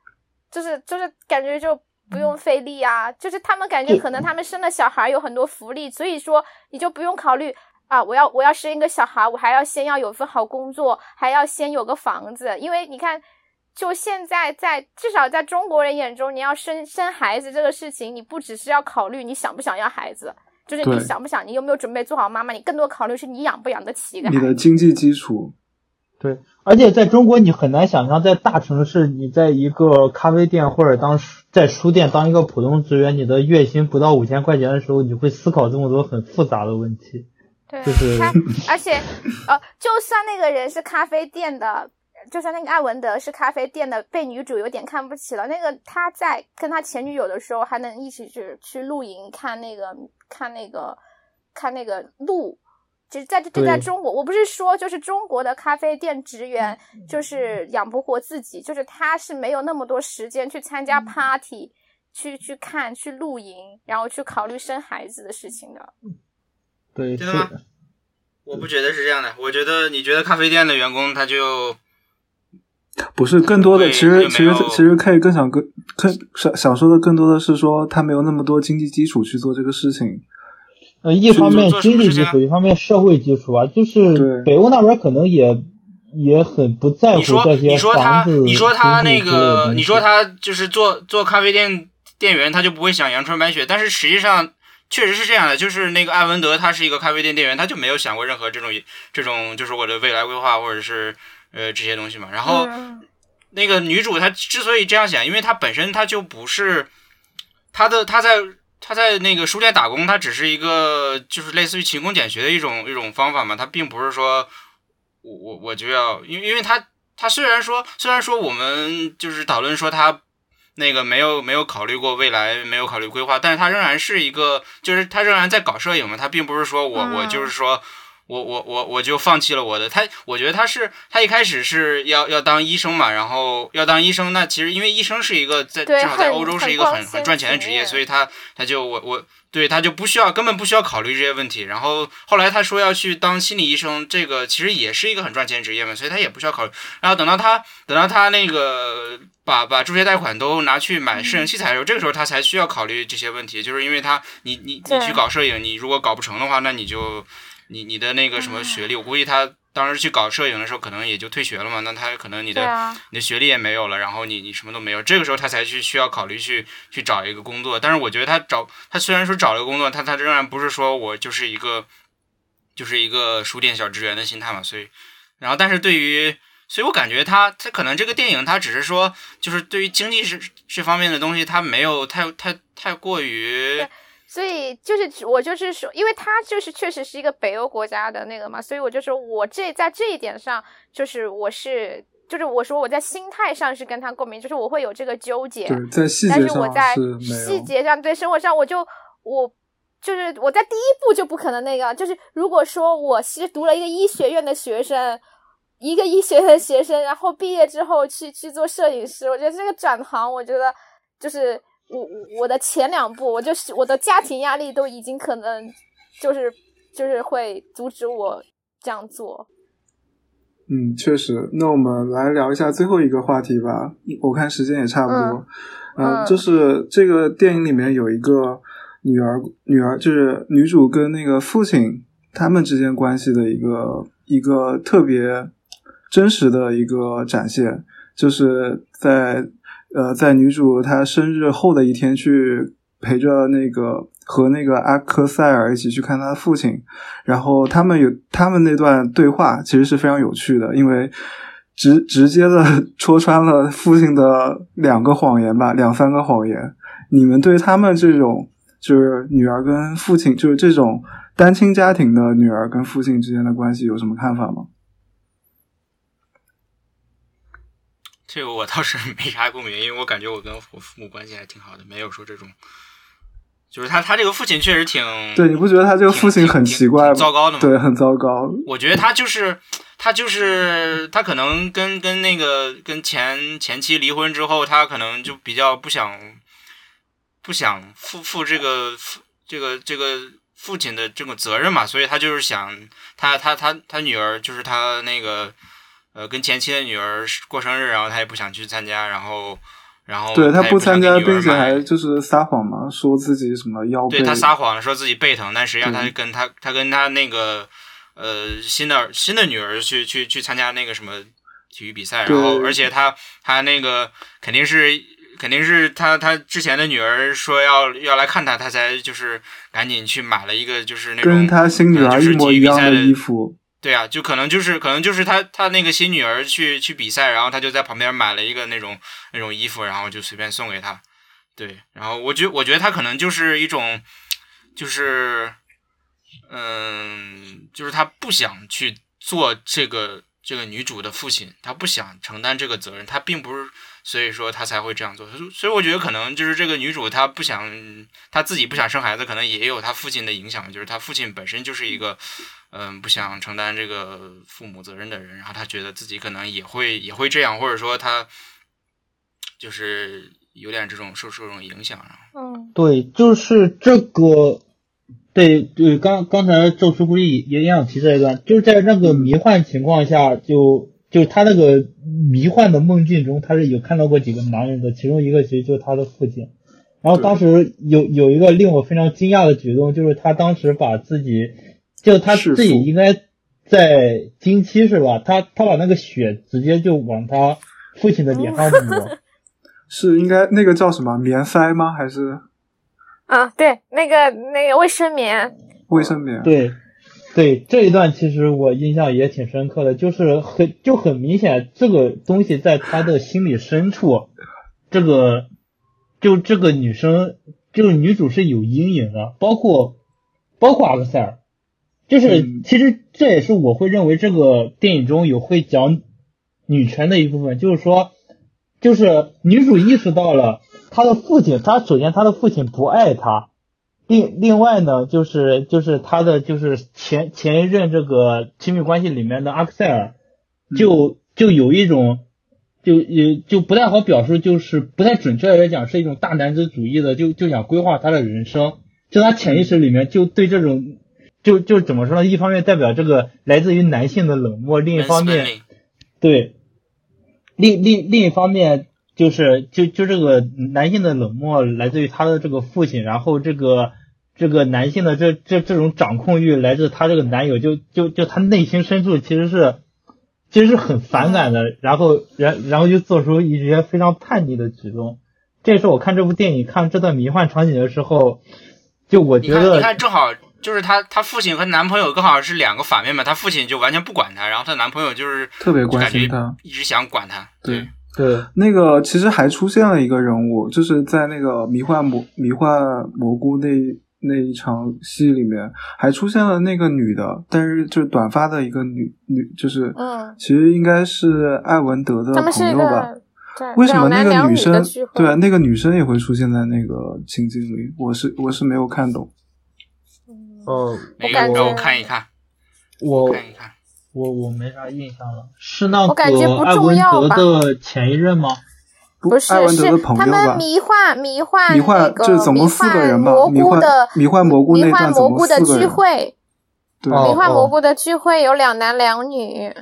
[SPEAKER 4] 就是就是感觉就不用费力啊，就是他们感觉可能他们生了小孩有很多福利，所以说你就不用考虑啊，我要我要生一个小孩，我还要先要有份好工作，还要先有个房子，因为你看。就现在在至少在中国人眼中，你要生生孩子这个事情，你不只是要考虑你想不想要孩子，就是你想不想，你有没有准备做好妈妈，你更多考虑是你养不养得起一个孩
[SPEAKER 1] 你。的经济基础，
[SPEAKER 3] 对，而且在中国，你很难想象，在大城市，你在一个咖啡店或者当在书店当一个普通职员，你的月薪不到五千块钱的时候，你会思考这么多很复杂的问题。
[SPEAKER 4] 对，
[SPEAKER 3] 就是
[SPEAKER 4] 他，而且呃，就算那个人是咖啡店的，就算那个艾文德是咖啡店的，被女主有点看不起了。那个他在跟他前女友的时候，还能一起去去露营，看那个看那个看那个鹿。就是在这这在中国，我不是说就是中国的咖啡店职员就是养不活自己，就是他是没有那么多时间去参加 party，、去去看去露营，然后去考虑生孩子的事情的。
[SPEAKER 3] 对，是
[SPEAKER 2] 真的吗我不觉得是这样的，我觉得你觉得咖啡店的员工他就
[SPEAKER 1] 不是更多的，其实其实其实可以更想更更想想说的更多的是说他没有那么多经济基础去做这个事情。
[SPEAKER 3] 呃，一方面
[SPEAKER 2] 做做什么事情啊
[SPEAKER 3] 经济基础，一方面社会基础啊，就是北欧那边可能也也很不在乎
[SPEAKER 2] 你说
[SPEAKER 3] 这些
[SPEAKER 2] 你说他
[SPEAKER 3] 房子、
[SPEAKER 2] 你说他那个你说他就是做做咖啡店店员，他就不会想阳春白雪，但是实际上。确实是这样的，就是那个艾文德，他是一个咖啡店店员，他就没有想过任何这种这种就是我的未来规划或者是呃这些东西嘛。然后、
[SPEAKER 4] 嗯
[SPEAKER 2] 那个女主她之所以这样想，因为她本身她就不是她的她在她在那个书店打工，他只是一个就是类似于勤工俭学的一种一种方法嘛，他并不是说我我我就要，因为因为他他虽然说虽然说我们就是讨论说他。那个没有没有考虑过未来，没有考虑规划，但是他仍然是一个，就是他仍然在搞摄影嘛，他并不是说我、我
[SPEAKER 4] 嗯
[SPEAKER 2] 就是说我我我我就放弃了我的，他我觉得他是他一开始是要要当医生嘛，然后要当医生，那其实因为医生是一个在至少在欧洲是一个很很赚钱的职业，所以他他就我我对他就不需要根本不需要考虑这些问题。然后后来他说要去当心理医生，这个其实也是一个很赚钱的职业嘛，所以他也不需要考虑。然后等到他等到他那个把把助学贷款都拿去买摄影器材的时候，这个时候他才需要考虑这些问题，就是因为他你你你去搞摄影，你如果搞不成的话，那你就你你的那个什么学历，我估计他当时去搞摄影的时候，可能也就退学了嘛。那他可能你的、
[SPEAKER 4] 啊，
[SPEAKER 2] 你的学历也没有了，然后你你什么都没有，这个时候他才去需要考虑去去找一个工作。但是我觉得他找他虽然说找了个工作，他他仍然不是说我就是一个就是一个书店小职员的心态嘛。所以，然后但是对于所以我感觉他他可能这个电影他只是说就是对于经济这这方面的东西，他没有太太太过于
[SPEAKER 4] 所以就是我就是说，因为他就是确实是一个北欧国家的那个嘛，所以我就说我这在这一点上，就是我是就是我说我在心态上是跟他共鸣，就是我会有这个纠结，
[SPEAKER 1] 对，在细
[SPEAKER 4] 但
[SPEAKER 1] 节上
[SPEAKER 4] 是我在细。节上对生活上我就我。就是我在第一步就不可能那个，就是如果说我是读了一个医学院的学生，一个医学院的学生，然后毕业之后去去做摄影师，我觉得这个转行，我觉得就是我我我的前两步，我就是我的家庭压力都已经可能就是就是会阻止我这样做。
[SPEAKER 1] 嗯，确实。那我们来聊一下最后一个话题吧。我看时间也差不多。
[SPEAKER 4] 嗯
[SPEAKER 1] 呃
[SPEAKER 4] 嗯
[SPEAKER 1] 就是这个电影里面有一个女儿，女儿就是女主跟那个父亲他们之间关系的一个一个特别真实的一个展现，就是在呃在女主她生日后的一天去陪着那个和那个阿克塞尔一起去看他的父亲，然后他们有他们那段对话其实是非常有趣的，因为直直接的 戳穿了父亲的两个谎言吧，两三个谎言。你们对他们这种就是女儿跟父亲，就是这种单亲家庭的女儿跟父亲之间的关系有什么看法吗？
[SPEAKER 2] 这个我倒是没啥共鸣，因为我感觉我跟我父母关系还挺好的，没有说这种，就是他他这个父亲确实挺
[SPEAKER 1] 对，你不觉得他这个父亲很奇怪吗？
[SPEAKER 2] 糟糕的吗？
[SPEAKER 1] 对，很糟糕。
[SPEAKER 2] 我觉得他就是他就是他可能跟跟那个跟前前妻离婚之后，他可能就比较不想不想负负这个负这个这个父亲的这个责任嘛，所以他就是想他他他他女儿就是他那个呃跟前妻的女儿过生日，然后他也不想去参加，然后然后
[SPEAKER 1] 对他
[SPEAKER 2] 不
[SPEAKER 1] 参加，并且还就是撒谎嘛，说自己什么腰背。
[SPEAKER 2] 对他撒谎，说自己背疼，但实际上他
[SPEAKER 1] 对
[SPEAKER 2] 跟他他跟他那个呃新的新的女儿去去去参加那个什么体育比赛，然后而且他他那个肯定是肯定是他他之前的女儿说要要来看他，他才就是赶紧去买了一个就是那种
[SPEAKER 1] 跟他新女儿一模一样
[SPEAKER 2] 的
[SPEAKER 1] 衣服。
[SPEAKER 2] 对啊，就可能就是可能就是他他那个新女儿去去比赛，然后他就在旁边买了一个那种那种衣服，然后就随便送给她。对，然后我觉我觉得他可能就是一种，就是，嗯，就是他不想去做这个这个女主的父亲，他不想承担这个责任，他并不是，所以说他才会这样做。所以我觉得可能就是这个女主她不想，她自己不想生孩子，可能也有她父亲的影响，就是她父亲本身就是一个，嗯，不想承担这个父母责任的人，然后她觉得自己可能也会也会这样，或者说她就是有点这种受受这种影响，然后
[SPEAKER 4] 嗯
[SPEAKER 3] 对，就是这个，对对，刚刚才宙斯估计也也想提这一段，就是在那个迷幻情况下，就就是他那个迷幻的梦境中，他是有看到过几个男人的，其中一个其实就是他的父亲。然后当时有有一个令我非常惊讶的举动，就是他当时把自己，就他自己应该在经期是吧？他他把那个血直接就往他父亲的脸上抹。
[SPEAKER 1] 是应该那个叫什么棉塞吗？还是
[SPEAKER 4] 啊，对，那个那个卫生棉，
[SPEAKER 1] 卫生棉？
[SPEAKER 3] 对，对这一段其实我印象也挺深刻的，就是很就很明显，这个东西在他的心理深处，这个就这个女生，这个女主是有阴影的，包括包括阿克塞尔，就是、
[SPEAKER 1] 嗯。
[SPEAKER 3] 其实这也是我会认为这个电影中有会讲女权的一部分，就是说，就是女主意识到了她的父亲，她首先她的父亲不爱她，另另外呢，就是就是他的就是前前一任这个亲密关系里面的阿克塞尔，就就有一种就也就不太好表述，就是不太准确来讲是一种大男子主义的，就就想规划他的人生，就他潜意识里面就对这种就就怎么说呢？一方面代表这个来自于男性的冷漠，另一方面对，另另另一方面就是就就这个男性的冷漠来自于他的这个父亲，然后这个这个男性的这这这种掌控欲来自他这个男友，就就就他内心深处其实是其实是很反感的，然后然然后就做出一些非常叛逆的举动。这也是我看这部电影看这段迷幻场景的时候，就我，觉得
[SPEAKER 2] 你看，正好就是她，她父亲和男朋友刚好是两个反面嘛。她父亲就完全不管她，然后她男朋友就是
[SPEAKER 1] 特别关心她
[SPEAKER 2] 一直想管她。
[SPEAKER 1] 对
[SPEAKER 3] 对
[SPEAKER 1] 那个其实还出现了一个人物，就是在那个迷幻蘑迷幻蘑菇那那一场戏里面，还出现了那个女的，但是就是短发的一个女女，就是
[SPEAKER 4] 嗯
[SPEAKER 1] 其实应该是艾文德的朋友吧。为什么那
[SPEAKER 4] 个女
[SPEAKER 1] 生对啊，那个女生也会出现在那个情景里？我是我是没有看懂。
[SPEAKER 3] 呃，
[SPEAKER 2] 那
[SPEAKER 4] 感觉
[SPEAKER 2] 个让我看一看，
[SPEAKER 3] 我
[SPEAKER 2] 看一看。
[SPEAKER 3] 我我没啥印象了，是那
[SPEAKER 4] 我感觉不
[SPEAKER 3] 个艾文德的前一任吗？
[SPEAKER 1] 艾
[SPEAKER 4] 不是是
[SPEAKER 1] 文德的朋
[SPEAKER 4] 他
[SPEAKER 1] 友吧
[SPEAKER 4] 们？迷幻迷幻
[SPEAKER 1] 迷幻
[SPEAKER 4] 那个
[SPEAKER 1] 就是总共
[SPEAKER 4] 迷
[SPEAKER 1] 四个人吧
[SPEAKER 4] 幻蘑
[SPEAKER 1] 迷幻
[SPEAKER 4] 菇的
[SPEAKER 1] 迷幻蘑菇
[SPEAKER 4] 迷幻
[SPEAKER 1] 那段总
[SPEAKER 4] 蘑菇的聚
[SPEAKER 1] 共四个人
[SPEAKER 4] 会，迷幻蘑菇的聚会有两男两女，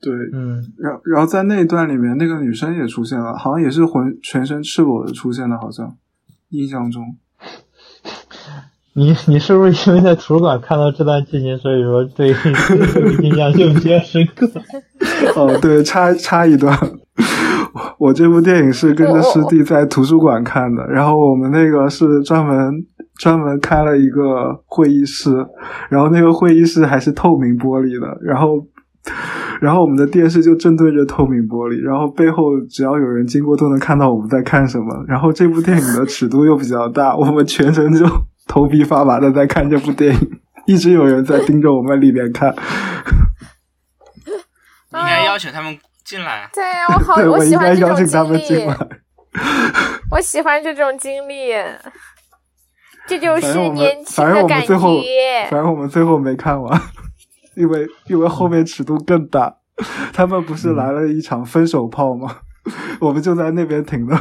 [SPEAKER 1] 对，
[SPEAKER 3] 嗯，
[SPEAKER 1] 然然后在那一段里面，那个女生也出现了，好像也是浑全身赤裸的出现的，好像印象中。
[SPEAKER 3] 你你是不是因为在图书馆看到这段剧情，所以说对 印象就比较深刻？
[SPEAKER 1] 哦，对，插插一段，我 我这部电影是跟着师弟在图书馆看的，然后我们那个是专门专门开了一个会议室，然后那个会议室还是透明玻璃的，然后。然后我们的电视就正对着透明玻璃，然后背后只要有人经过都能看到我们在看什么。然后这部电影的尺度又比较大，我们全程就头皮发麻的在看这部电影，一直有人在盯着我们里面看。
[SPEAKER 2] 应该邀请他们进来。
[SPEAKER 4] 对我好，
[SPEAKER 1] 我
[SPEAKER 4] 喜欢这种
[SPEAKER 1] 邀请他们
[SPEAKER 4] 经历
[SPEAKER 1] 进来。，
[SPEAKER 4] 我喜欢这种经历，这就是年轻
[SPEAKER 1] 反正我们
[SPEAKER 4] 的感
[SPEAKER 1] 最后
[SPEAKER 4] 觉。
[SPEAKER 1] 反正我们最后没看完，因为因为后面尺度更大。他们不是来了一场分手炮吗？我们就在那边停的。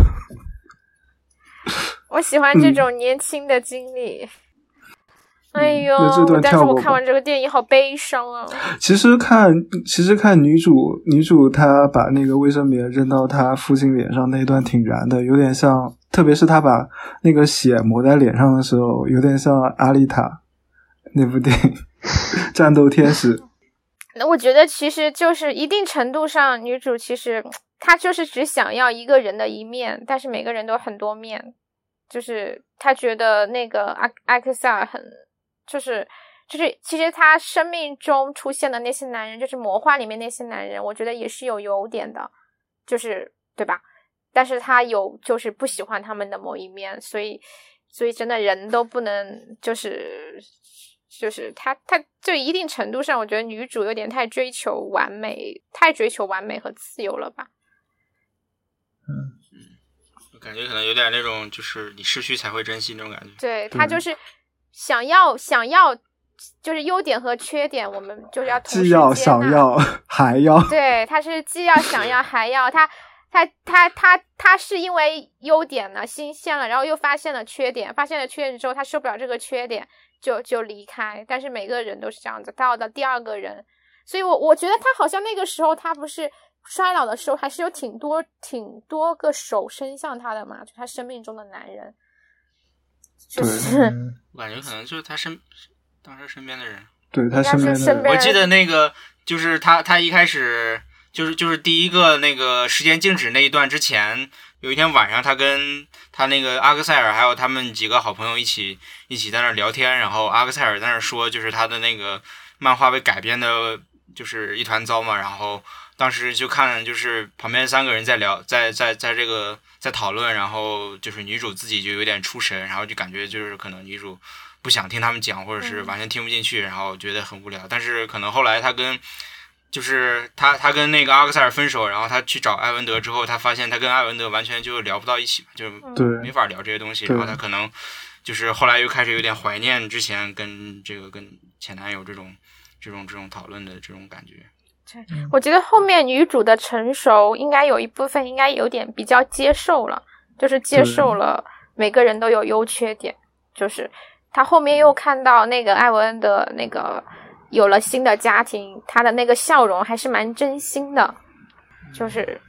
[SPEAKER 4] 我喜欢这
[SPEAKER 1] 嗯
[SPEAKER 4] 种年轻的经历。哎呦但是我看完这个电影好悲伤啊！
[SPEAKER 1] 其实看，其实看女主，女主她把那个卫生棉扔到她父亲脸上那一段挺燃的，有点像，特别是她把那个血抹在脸上的时候，有点像阿丽塔那部电影《战斗天使》。
[SPEAKER 4] 那我觉得其实就是一定程度上，女主其实她就是只想要一个人的一面，但是每个人都很多面。就是她觉得那个阿阿克塞尔很，就是就是其实他生命中出现的那些男人，就是魔幻里面那些男人，我觉得也是有优点的，就是对吧？但是他有就是不喜欢他们的某一面，所以所以真的人都不能就是就是他他就一定程度上，我觉得女主有点太追求完美，太追求完美和自由了吧？
[SPEAKER 2] 我感觉可能有点那种，就是你失去才会珍惜那种感觉。
[SPEAKER 4] 对他就是想要想要就是优点和缺点，我们就是要同时
[SPEAKER 1] 既要想要还要，
[SPEAKER 4] 对，他是既要想要还要他。他他他他是因为优点呢新鲜了，然后又发现了缺点，发现了缺点之后，他受不了这个缺点，就就离开。但是每个人都是这样子，到了第二个人，所以我我觉得他好像那个时候他不是衰老的时候，还是有挺多挺多个手伸向他的嘛，就他生命中的男人，就
[SPEAKER 1] 对
[SPEAKER 2] 我感觉可能就是他身当时身边的人。
[SPEAKER 1] 对他身边的
[SPEAKER 2] 我记得那个就是他，他一开始就是就是第一个那个时间静止那一段之前，有一天晚上，他跟他那个阿克塞尔还有他们几个好朋友一起一起在那儿聊天，然后阿克塞尔在那儿说，就是他的那个漫画被改编的，就是一团糟嘛，然后当时就看就是旁边三个人在聊，在在在这个在讨论，然后就是女主自己就有点出神，然后就感觉就是可能女主不想听他们讲，或者是完全听不进去，然后觉得很无聊。但是可能后来她跟就是她她跟那个阿克塞尔分手，然后她去找艾文德之后，她发现她跟艾文德完全就聊不到一起，就
[SPEAKER 1] 对
[SPEAKER 2] 没法聊这些东西。然后她可能就是后来又开始有点怀念之前跟这个跟前男友这种这种这种讨论的这种感觉。
[SPEAKER 4] 我觉得后面女主的成熟，应该有一部分应该有点比较接受了，就是接受了每个人都有优缺点，就是她后面又看到那个艾文恩的那个有了新的家庭，她的那个笑容还是蛮真心的，就是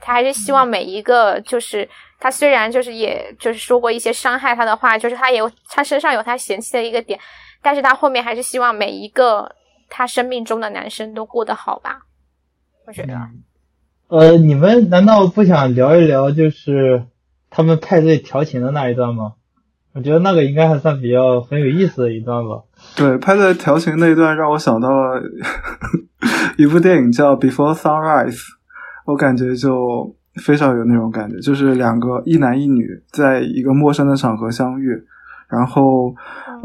[SPEAKER 4] 她还是希望每一个就是。她虽然就是也就是说过一些伤害她的话，就是她也有她身上有她嫌弃的一个点，但是她后面还是希望每一个她生命中的男生都过得好吧。我觉得，
[SPEAKER 3] 呃，你们难道不想聊一聊就是他们派对调情的那一段吗？我觉得那个应该还算比较很有意思的一段吧。
[SPEAKER 1] 对，拍的调情那一段让我想到了 一部电影叫《Before Sunrise》，我感觉就非常有那种感觉，就是两个一男一女在一个陌生的场合相遇，然后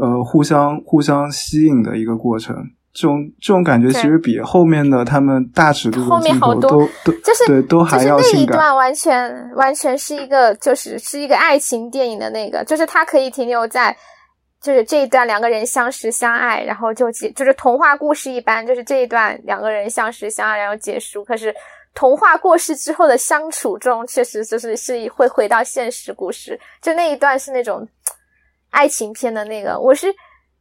[SPEAKER 1] 呃互相互相吸引的一个过程。这种这种感觉其实比后面的他们大尺度
[SPEAKER 4] 后
[SPEAKER 1] 的镜头
[SPEAKER 4] 面好多
[SPEAKER 1] 都都
[SPEAKER 4] 就是
[SPEAKER 1] 对都还
[SPEAKER 4] 就是那。一段完全完全是一个就是是一个爱情电影的那个，就是它可以停留在就是这一段两个人相识相爱，然后就结就是童话故事一般，就是这一段两个人相识相爱然后结束。可是童话故事之后的相处中，确实就是是会回到现实故事，就那一段是那种爱情片的那个，我是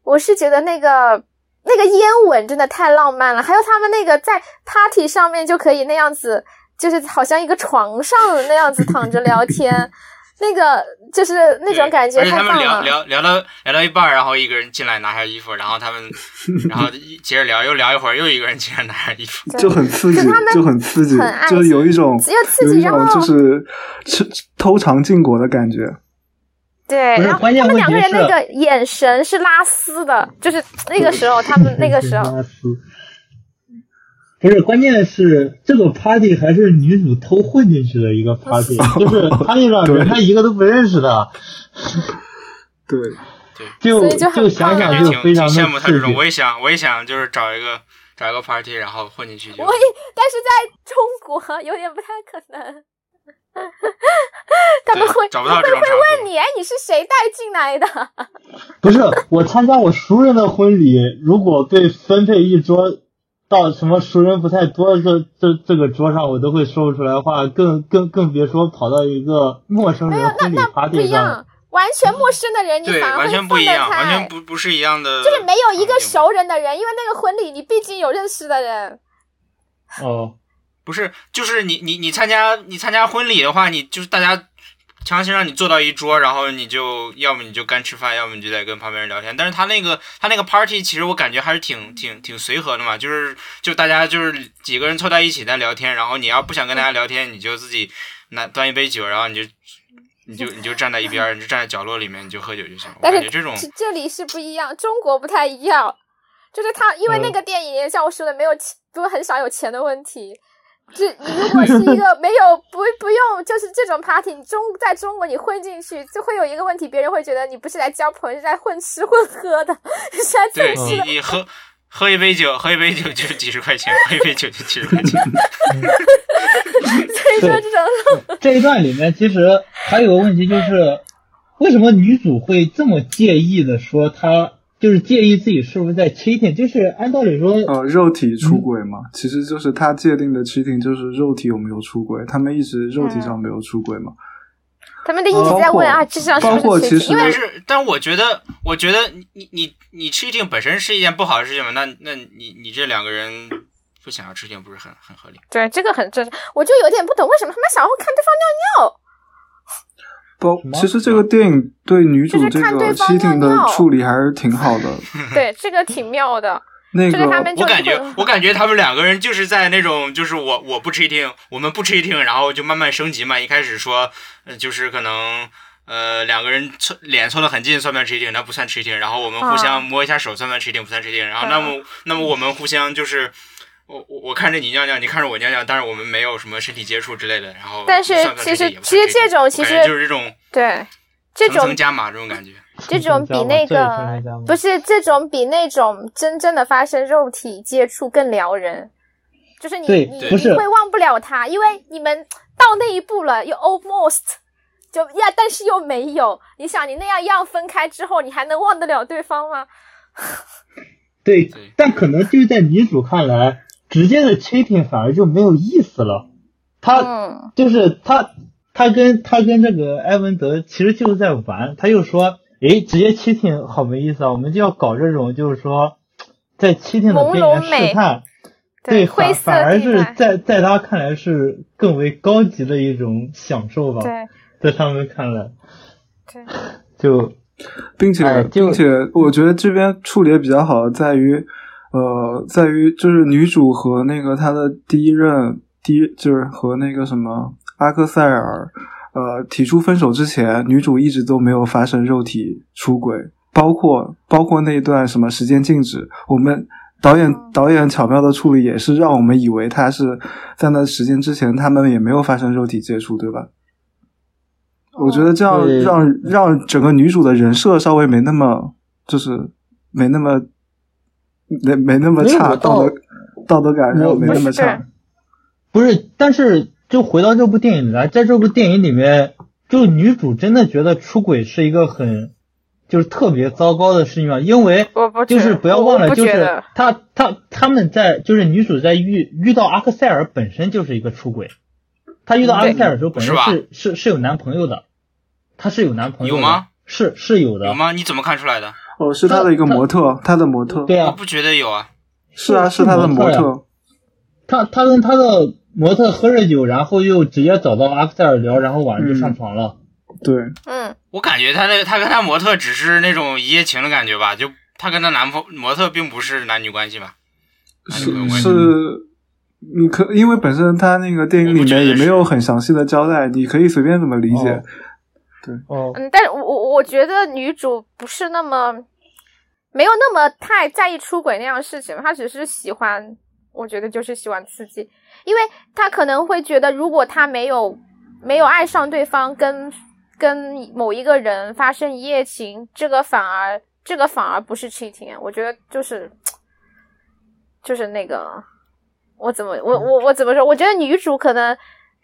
[SPEAKER 4] 我是觉得那个。那个烟吻真的太浪漫了，还有他们那个在 party 上面就可以那样子，就是好像一个床上那样子躺着聊天，那个就是那种感觉
[SPEAKER 2] 而且他们聊
[SPEAKER 4] 太棒了。
[SPEAKER 2] 聊聊到聊到一半，然后一个人进来拿下衣服，然后他们然后一接着聊，又聊一会儿，又一个人进来拿下衣服。
[SPEAKER 1] 就很刺激
[SPEAKER 4] 可他们，
[SPEAKER 1] 就很刺激
[SPEAKER 4] 很爱，
[SPEAKER 1] 就是有一种
[SPEAKER 4] 又刺激
[SPEAKER 1] 有一种
[SPEAKER 4] 然后
[SPEAKER 1] 就是吃偷尝禁果的感觉。
[SPEAKER 4] 对，然后他们两个人那个眼神是拉丝的，就是那个时候他们那个时候，
[SPEAKER 3] 拉丝不是，关键是这个 party 还是女主偷混进去的一个 party，就是 party 上人他一个都不认识的，
[SPEAKER 1] 对，
[SPEAKER 2] 对，
[SPEAKER 3] 就
[SPEAKER 4] 所以就很
[SPEAKER 3] 想想就非常的
[SPEAKER 2] 挺挺羡慕他这种，我也想，我也想就是找一个找一个 party，然后混进去就
[SPEAKER 4] 我。也，但是在中国有点不太可能。他们会
[SPEAKER 2] 找不到
[SPEAKER 4] 会问你，哎，你是谁带进来的？
[SPEAKER 3] 不是我参加我熟人的婚礼，如果被分配一桌到什么熟人不太多的这这这个桌上，我都会说不出来话，更更更别说跑到一个陌生
[SPEAKER 4] 没有，
[SPEAKER 3] 人婚礼
[SPEAKER 4] 那那不
[SPEAKER 3] party
[SPEAKER 4] 一样
[SPEAKER 3] 上。，
[SPEAKER 4] 完全陌生的人，你，反而会
[SPEAKER 2] 完全不一样，
[SPEAKER 4] 分得开
[SPEAKER 2] 完全不不是一样的。
[SPEAKER 4] 就是没有一个熟人的人，因为那个婚礼你毕竟有认识的人。
[SPEAKER 3] 哦，
[SPEAKER 2] 不是，就是你你你参加你参加婚礼的话，你就是大家强行让你坐到一桌，然后你就要么你就干吃饭，要么你就得跟旁边人聊天。但是他那个他那个 party 其实我感觉还是挺挺挺随和的嘛，就是就大家就是几个人凑在一起在聊天，然后你要不想跟大家聊天，你就自己拿端一杯酒，然后你就你就你就站在一边，你就站在角落里面，你就喝酒就行了。我
[SPEAKER 4] 但是
[SPEAKER 2] 感觉这种
[SPEAKER 4] 这这里是不一样，中国不太一样，就是他因为那
[SPEAKER 3] 嗯
[SPEAKER 4] 个电影也像我说的没有钱，不是很少有钱的问题。这 你如果是一个没有不不用就是这种 party，你中在中国你混进去就会有一个问题，别人会觉得你不是来交朋友，是来混吃混喝的，是 来
[SPEAKER 2] 对
[SPEAKER 4] 蹭吃的。
[SPEAKER 2] 你你喝喝一杯酒，喝一杯酒就是几十块钱，喝一杯酒就几十块钱。
[SPEAKER 4] 所以说这种
[SPEAKER 3] 这一段里面其实还有个问题就是，为什么女主会这么介意的说她就是介意自己是不是在 cheating？就是按道理说，
[SPEAKER 1] 呃，肉体出轨嘛，其实就是他界定的 cheating 就是肉体有没有出轨，他们一直肉体上没有出轨嘛。
[SPEAKER 4] 他们的一直在问啊，智商是
[SPEAKER 1] 包
[SPEAKER 4] 不是
[SPEAKER 1] 括其实
[SPEAKER 4] 缺因为
[SPEAKER 2] 但是，但我觉得，我觉得你你你你 cheating 本身是一件不好的事情嘛？那那你你这两个人不想要 cheating 不是很很合理？
[SPEAKER 4] 对这个很正常，我就有点不懂为什么他们想要看对方尿尿。
[SPEAKER 1] 包其实这个电影对女主这个
[SPEAKER 4] 看对方
[SPEAKER 1] cheating 的处理还是挺好的。
[SPEAKER 4] 对，这个挺妙的。
[SPEAKER 1] 那
[SPEAKER 4] 个他们就
[SPEAKER 2] 我感觉，我感觉他们两个人就是在那种，就是我我不 cheating，我们不 cheating，然后就慢慢升级嘛。一开始说，呃，就是可能。呃，两个人凑脸凑得很近，算不算 cheating？那不算 cheating。然后我们互
[SPEAKER 4] 啊
[SPEAKER 2] 相摸一下手，算不算 cheating？不算 cheating。然后那么，那么我们互相就是，我我我看着你尿尿，你看着我尿尿，但是我们没有什么身体接触之类的。然后，
[SPEAKER 4] 但是其实其实这种其实
[SPEAKER 2] 就是这种
[SPEAKER 4] 对，这种
[SPEAKER 2] 层加码这种感觉。
[SPEAKER 4] 这种比那个不是这种比那种真正的发生肉体接触更撩人，就是你你
[SPEAKER 2] 对
[SPEAKER 3] 不是
[SPEAKER 4] 你会忘不了他，因为你们到那一步了，又 almost 就呀，但是又没有。你想，你那样要分开之后，你还能忘得了对方吗？
[SPEAKER 3] 对
[SPEAKER 2] 对，
[SPEAKER 3] 但可能就是在女主看来，直接的 cheating 反而就没有意思了。她
[SPEAKER 4] 嗯，
[SPEAKER 3] 就是他，他跟他跟这个埃文德其实就是在玩，他又说，诶，直接 cheating 好没意思啊，我们就要搞这种，就是说，在 cheating 的边缘试探，
[SPEAKER 4] 对，
[SPEAKER 3] 反反而是，在在他看来是更为高级的一种享受吧，
[SPEAKER 4] 对
[SPEAKER 3] 在他们看来，
[SPEAKER 4] 对，
[SPEAKER 3] 就
[SPEAKER 1] 并且、
[SPEAKER 3] 哎
[SPEAKER 1] 并且，我觉得这边处理的比较好在于，呃，在于就是女主和那个她的第一任第一就是和那个什么阿克塞尔，呃，提出分手之前，女主一直都没有发生肉体出轨，包括包括那一段什么时间静止，我们。导演导演巧妙的处理也是让我们以为他是在那时间之前，他们也没有发生肉体接触，对吧？我觉得这样让让整个女主的人设稍微没那么，就是没那么没没那么差，道德道德感上
[SPEAKER 3] 我
[SPEAKER 1] 没那么差。
[SPEAKER 3] 不是，但是就回到这部电影里来，在这部电影里面，就女主真的觉得出轨是一个很就是特别糟糕的事情吗？因为
[SPEAKER 4] 我不
[SPEAKER 3] 就是不要忘了，就是她她他们在就是女主在遇遇到阿克塞尔本身就是一个出轨，她遇到阿克塞尔的时候本身
[SPEAKER 2] 是
[SPEAKER 3] 是是是有男朋友的，她是有男朋友的
[SPEAKER 2] 有吗？
[SPEAKER 3] 是是有的
[SPEAKER 2] 有，吗？你怎么看出来的？
[SPEAKER 1] 哦，是他的一个模特，他的模特，
[SPEAKER 3] 对啊，
[SPEAKER 2] 我不觉得有啊。
[SPEAKER 1] 是啊，
[SPEAKER 3] 是
[SPEAKER 1] 是他的模
[SPEAKER 3] 模特。他他跟他的模特喝着酒，然后又直接找到阿克塞尔聊，然后晚上就上床了。
[SPEAKER 1] 对，
[SPEAKER 4] 嗯，
[SPEAKER 2] 我感觉他那个他跟他模特只是那种一夜情的感觉吧，就他跟他男朋模特并不是男女关系吧？
[SPEAKER 1] 是是，你可因为本身他那个电影里面也没有很详细的交代，你可以随便怎么理解。
[SPEAKER 3] 哦哦，
[SPEAKER 4] 嗯，但是我我我觉得女主不是那么没有那么太在意出轨那样的事情，她只是喜欢，我觉得就是喜欢刺激，因为她可能会觉得，如果她没有没有爱上对方，跟跟某一个人发生一夜情，这个反而这个反而不是 cheating，啊我觉得就是。就是那个，我怎么我我我怎么说？我觉得女主可能，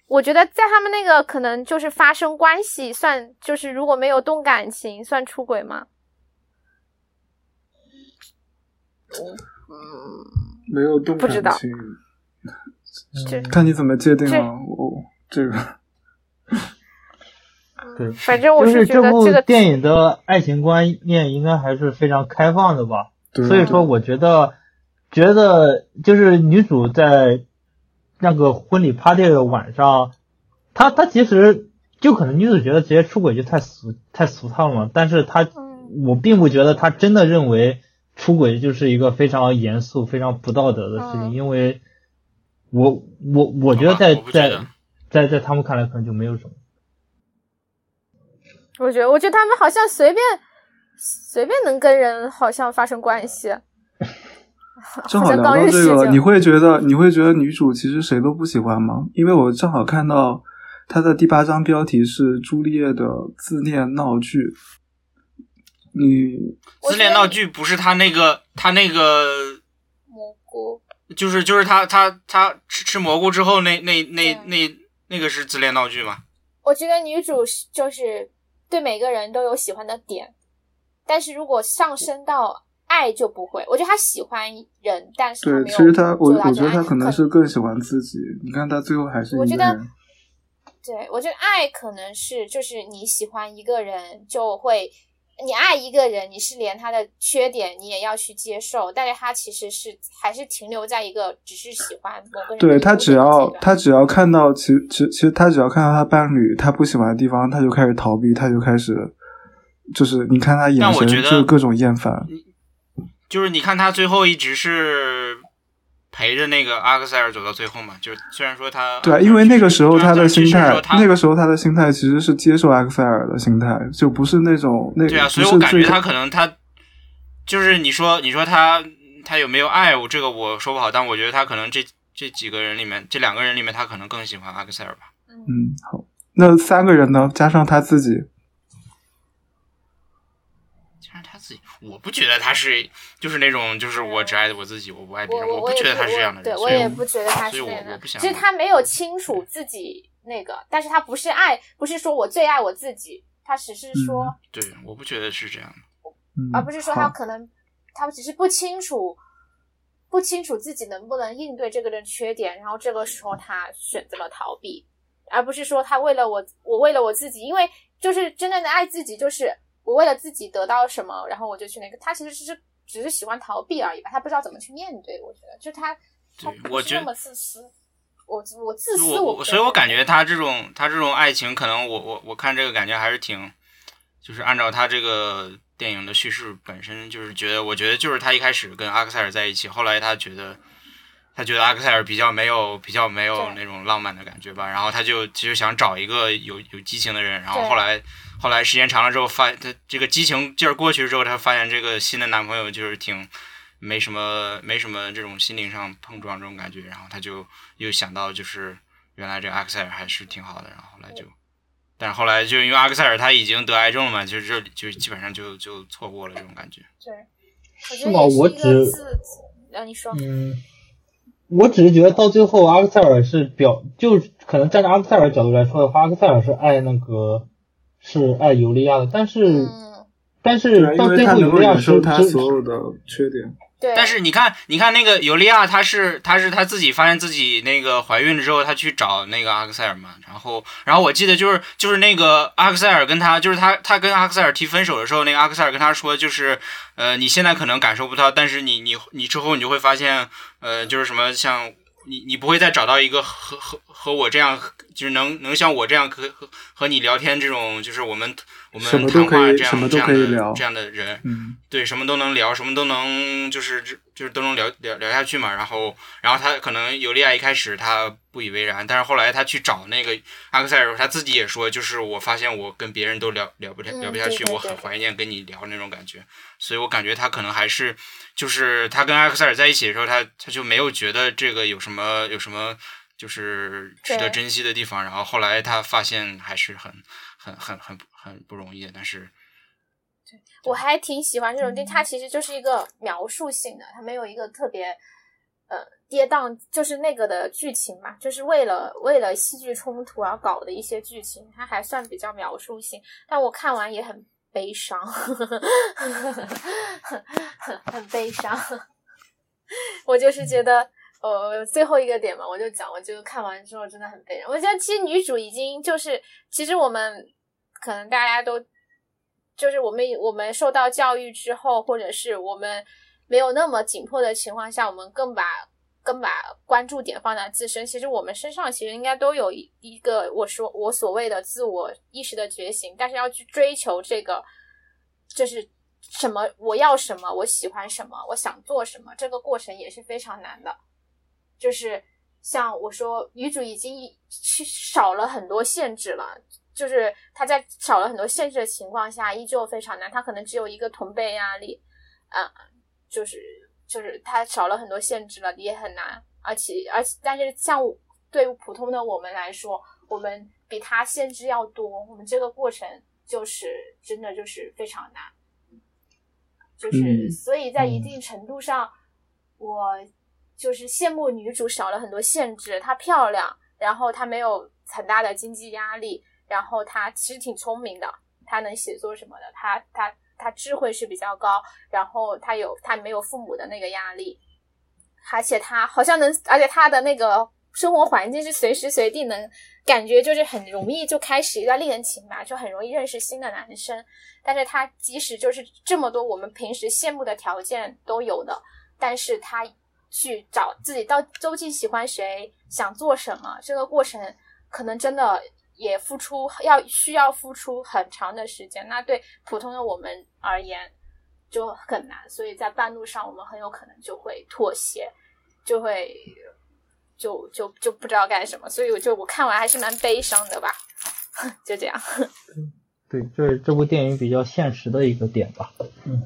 [SPEAKER 4] 我觉得在他们那个可能就是发生关系，算就是如果没有动感情，算出轨吗？
[SPEAKER 1] 嗯 没有动
[SPEAKER 4] 不知道
[SPEAKER 1] 感情，看你怎么界定
[SPEAKER 4] 这
[SPEAKER 1] 了。我这个
[SPEAKER 3] 对，
[SPEAKER 4] 反正我
[SPEAKER 3] 是
[SPEAKER 4] 觉得这个
[SPEAKER 3] 电影的爱情观念应该还是非常开放的吧。
[SPEAKER 1] 对
[SPEAKER 3] 所以说，我觉得，觉得就是女主在那个婚礼 party 的晚上，他他其实就可能女主觉得直接出轨就太俗太俗套了，但是她
[SPEAKER 4] 嗯。
[SPEAKER 3] 我并不觉得他真的认为出轨就是一个非常严肃、非常不道德的事情，
[SPEAKER 4] 嗯。
[SPEAKER 3] 因为我我我觉得在在在在他们看来可能就没有什么。
[SPEAKER 4] 我觉得，我觉得他们好像随便随便能跟人好像发生关系，
[SPEAKER 1] 正好聊到这个，你会觉得你会觉得女主其实谁都不喜欢吗？因为我正好看到她的第八章标题是朱丽叶的自恋闹剧。你
[SPEAKER 2] 自恋闹剧不是他那个他那个
[SPEAKER 4] 蘑菇，
[SPEAKER 2] 就是就是他他他吃吃蘑菇之后那那那那那个是自恋闹剧吗？
[SPEAKER 4] 我觉得女主是就是对每个人都有喜欢的点，但是如果上升到爱就不会。我觉得他喜欢人，但是
[SPEAKER 1] 对，其实他我我觉得她
[SPEAKER 4] 这个爱
[SPEAKER 1] 可能是更喜欢自己。你看他最后还是
[SPEAKER 4] 我觉得。对，我觉得爱可能是就是你喜欢一个人就会，你爱一个人，你是连他的缺点你也要去接受，但是他其实是还是停留在一个只是喜欢某个人
[SPEAKER 1] 对她
[SPEAKER 4] 优点的阶
[SPEAKER 1] 只要他只要看到其其其实他只要看到他伴侣他不喜欢的地方，他就开始逃避，他就开始就是你看他眼神就是各种厌烦。
[SPEAKER 2] 就是你看他最后一直是陪着那个阿克塞尔走到最后嘛，就是虽然说他
[SPEAKER 1] 对啊，因为那个时候他的心态，那
[SPEAKER 2] 个
[SPEAKER 1] 个时候他的心态其实是接受阿克塞尔的心态，就不是那种那
[SPEAKER 2] 对啊，所以我感觉他可能他就是你说你说他他有没有爱我这个我说不好，但我觉得他可能这这几个人里面这两个人里面他可能更喜欢阿克塞尔吧。
[SPEAKER 1] 嗯好。那三个人呢？加上他自己，
[SPEAKER 2] 加上他自己，我不觉得他是就是那种就是我只爱我自己，我不爱别人，
[SPEAKER 4] 我
[SPEAKER 2] 不觉得他是这样的
[SPEAKER 4] 对
[SPEAKER 2] 人。对
[SPEAKER 4] 我也不觉得他是这样的
[SPEAKER 2] 我不。想
[SPEAKER 4] 其实他没有清楚自己那个，但是他不是爱，不是说我最爱我自己，他只是说，
[SPEAKER 2] 对，我不觉得是这样的。
[SPEAKER 1] 嗯，
[SPEAKER 4] 而不是说他可能他只是不清楚。不清楚自己能不能应对这个的缺点，然后这个时候他选择了逃避，而不是说他为了我，我为了我自己，因为就是真正的爱自己，就是我为了自己得到什么，然后我就去那个。他其实只是只是喜欢逃避而已吧，他不知道怎么去面对。我觉得，就他他
[SPEAKER 2] 我觉得
[SPEAKER 4] 不是那么自私。我我自私，
[SPEAKER 2] 我所以，我感觉他这种他这种爱情，可能我我我看这个感觉还是挺，就是按照他这个电影的叙事本身，就是觉得我觉得就是他一开始跟阿克塞尔在一起，后来他觉得他觉得阿克塞尔比较没有比较没有那种浪漫的感觉吧，然后他就其实想找一个有有激情的人，然后后来后来时间长了之后发他这个激情劲儿过去之后，他发现这个新的男朋友就是挺。没什么，没什么这种心灵上碰撞这种感觉，然后他就又想到，就是原来这个阿克塞尔还是挺好的，然后后来就，但是后来就因为阿克塞尔他已经得癌症了嘛，就是这就基本上就就错过了这种感觉。
[SPEAKER 4] 对，
[SPEAKER 3] 是吗我只
[SPEAKER 4] 自，呃，你说，
[SPEAKER 3] 嗯，我只是觉得到最后阿克塞尔是表，就可能站在阿克塞尔角度来说的话，阿克塞尔是爱那个是爱尤利亚的，但是、
[SPEAKER 4] 嗯，
[SPEAKER 3] 但是到最后尤利亚是
[SPEAKER 1] 忍受他所有的缺点。
[SPEAKER 4] 对，
[SPEAKER 2] 但是你看，你看那个尤利亚，她是她是她自己发现自己那个怀孕了之后，她去找那个阿克塞尔嘛，然后然后我记得就是就是那个阿克塞尔跟她就是她她跟阿克塞尔提分手的时候，那个阿克塞尔跟她说就是呃你现在可能感受不到，但是你你你之后你就会发现呃就是什么像你你不会再找到一个和和和我这样就是能能像我这样和和和你聊天这种就是我们我们谈话这样这样的这样的人，
[SPEAKER 1] 嗯，
[SPEAKER 2] 对，什么都能聊，什么都能，就是就是都能聊聊聊下去嘛。然后，然后他可能尤利亚一开始他不以为然，但是后来他去找那个阿克塞尔，他自己也说，就是我发现我跟别人都聊聊不聊
[SPEAKER 4] 嗯
[SPEAKER 2] 不下去，我很
[SPEAKER 4] 对对对
[SPEAKER 2] 怀念跟你聊那种感觉。所以我感觉他可能还是，就是他跟阿克塞尔在一起的时候，他他就没有觉得这个有什么有什么就是值得珍惜的地方。然后后来他发现还是很很很很很不容易的，但是。
[SPEAKER 4] 我还挺喜欢这种电影，它其实就是一个描述性的，它没有一个特别呃跌宕，就是那个的剧情嘛，就是为了为了戏剧冲突而搞的一些剧情，它还算比较描述性，但我看完也很悲伤，很很悲伤。我就是觉得，呃，最后一个点嘛，我就讲，我就看完之后真的很悲伤。我觉得其实女主已经就是，其实我们可能大家都就是我们我们受到教育之后，或者是我们没有那么紧迫的情况下，我们更把更把关注点放在自身。其实我们身上其实应该都有一一个我说我所谓的自我意识的觉醒，但是要去追求这个，就是什么我要什么，我喜欢什么，我想做什么，这个过程也是非常难的。就是像我说，女主已经去少了很多限制了。就是她在少了很多限制的情况下，依旧非常难。她可能只有一个同辈压力，啊、就是就是它少了很多限制了，也很难。而且而且，但是像对普通的我们来说，我们比它限制要多，我们这个过程就是真的就是非常难。就是、
[SPEAKER 1] 嗯
[SPEAKER 4] 所以在一定程度上，我就是羡慕女主少了很多限制，她漂亮，然后她没有很大的经济压力，然后她其实挺聪明的，她能写作什么的，她她他智慧是比较高，然后他有他没有父母的那个压力，而且他好像能，而且他的那个生活环境是随时随地能感觉就是很容易就开始一段恋情吧，就很容易认识新的男生。但是他即使就是这么多我们平时羡慕的条件都有的，但是他去找自己到究竟喜欢谁，想做什么，这个过程可能真的也付出要需要付出很长的时间。那对普通的我们而言就很难，所以在半路上我们很有可能就会妥协，就会就就就不知道干什么。所以我就我看完还是蛮悲伤的吧，就这样。
[SPEAKER 3] 对，这是这部电影比较现实的一个点吧。嗯，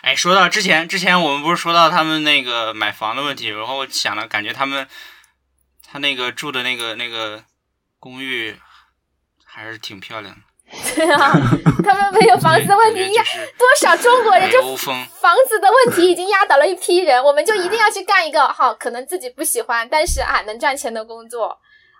[SPEAKER 2] 哎，说到之前，之前我们不是说到他们那个买房的问题，然后我想了，感觉他们他那个住的那个那个公寓还是挺漂亮的，
[SPEAKER 4] 对啊，他们没有房子的问题压
[SPEAKER 2] 就是
[SPEAKER 4] 多少中国人就。房子的问题已经压倒了一批人，我们就一定要去干一个 好，可能自己不喜欢，但是啊能赚钱的工作。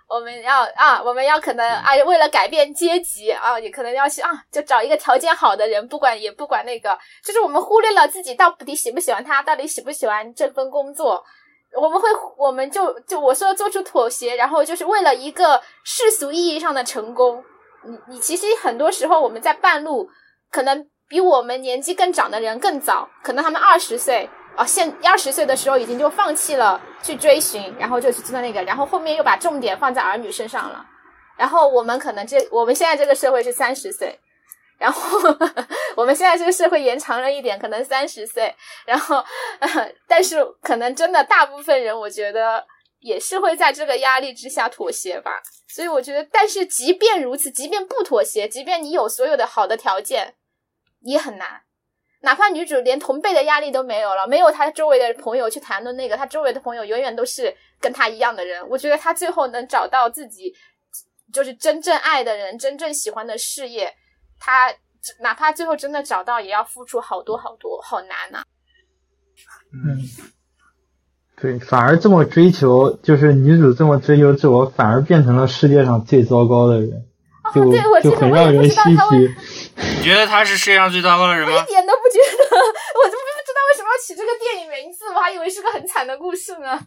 [SPEAKER 4] 我们要啊，我们要可能啊，为了改变阶级啊，也可能要去啊，就找一个条件好的人，不管也不管那个，就是我们忽略了自己到底喜不喜欢他，到底喜不喜欢这份工作。我们会，我们就就我说做出妥协，然后就是为了一个世俗意义上的成功。你你其实很多时候我们在半路，可能比我们年纪更长的人更早，可能他们二十岁啊，现二十岁的时候已经就放弃了去追寻，然后就去做那个，然后后面又把重点放在儿女身上了。然后我们可能这我们现在这个社会是三十岁，然后我们现在这个社会延长了一点，可能三十岁，然后、呃，但是可能真的大部分人，我觉得也是会在这个压力之下妥协吧。所以我觉得，但是即便如此，即便不妥协，即便你有所有的好的条件，也很难。哪怕女主连同辈的压力都没有了，没有她周围的朋友去谈论那个，她周围的朋友永远都是跟她一样的人。我觉得她最后能找到自己就是真正爱的人，真正喜欢的事业，她哪怕最后真的找到，也要付出好多好多，好难呐、
[SPEAKER 3] 嗯，对，反而这么追求，就是女主这么追求自我，反而变成了世界上最糟糕的人，就、
[SPEAKER 4] 哦对我
[SPEAKER 3] 就
[SPEAKER 4] 知道我也不
[SPEAKER 3] 很让人唏嘘。
[SPEAKER 2] 你觉得他是世界上最糟糕的人吗
[SPEAKER 4] 我一？点都不觉得，我就不知道为什么要起这个电影名字，我还以为是个很惨的故事呢，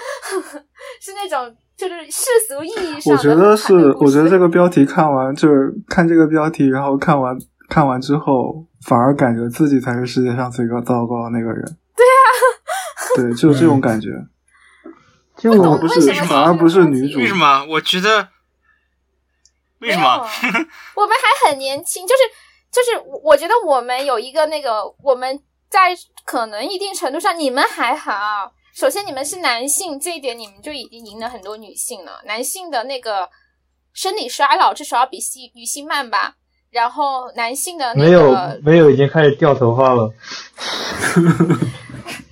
[SPEAKER 4] 是那种就是世俗意义上的
[SPEAKER 1] 我觉得是我觉得这个标题看完就是看这个标题，然后看完看完之后，反而感觉自己才是世界上最高糟糕的那个人。对啊，对，就是这种感觉。
[SPEAKER 3] 就
[SPEAKER 4] 不懂
[SPEAKER 1] 不是
[SPEAKER 4] 为什么
[SPEAKER 1] 反而不是女主
[SPEAKER 2] 为什么？我觉得为什么？
[SPEAKER 4] 我们还很年轻，就是就是，我我觉得我们有一个那个，我们在可能一定程度上，你们还好。首先，你们是男性，这一点你们就已经赢了很多女性了。男性的那个生理衰老至少要比性女性慢吧。然后男性的那
[SPEAKER 3] 没有
[SPEAKER 4] 个，
[SPEAKER 3] 没有，已经开始掉头发了。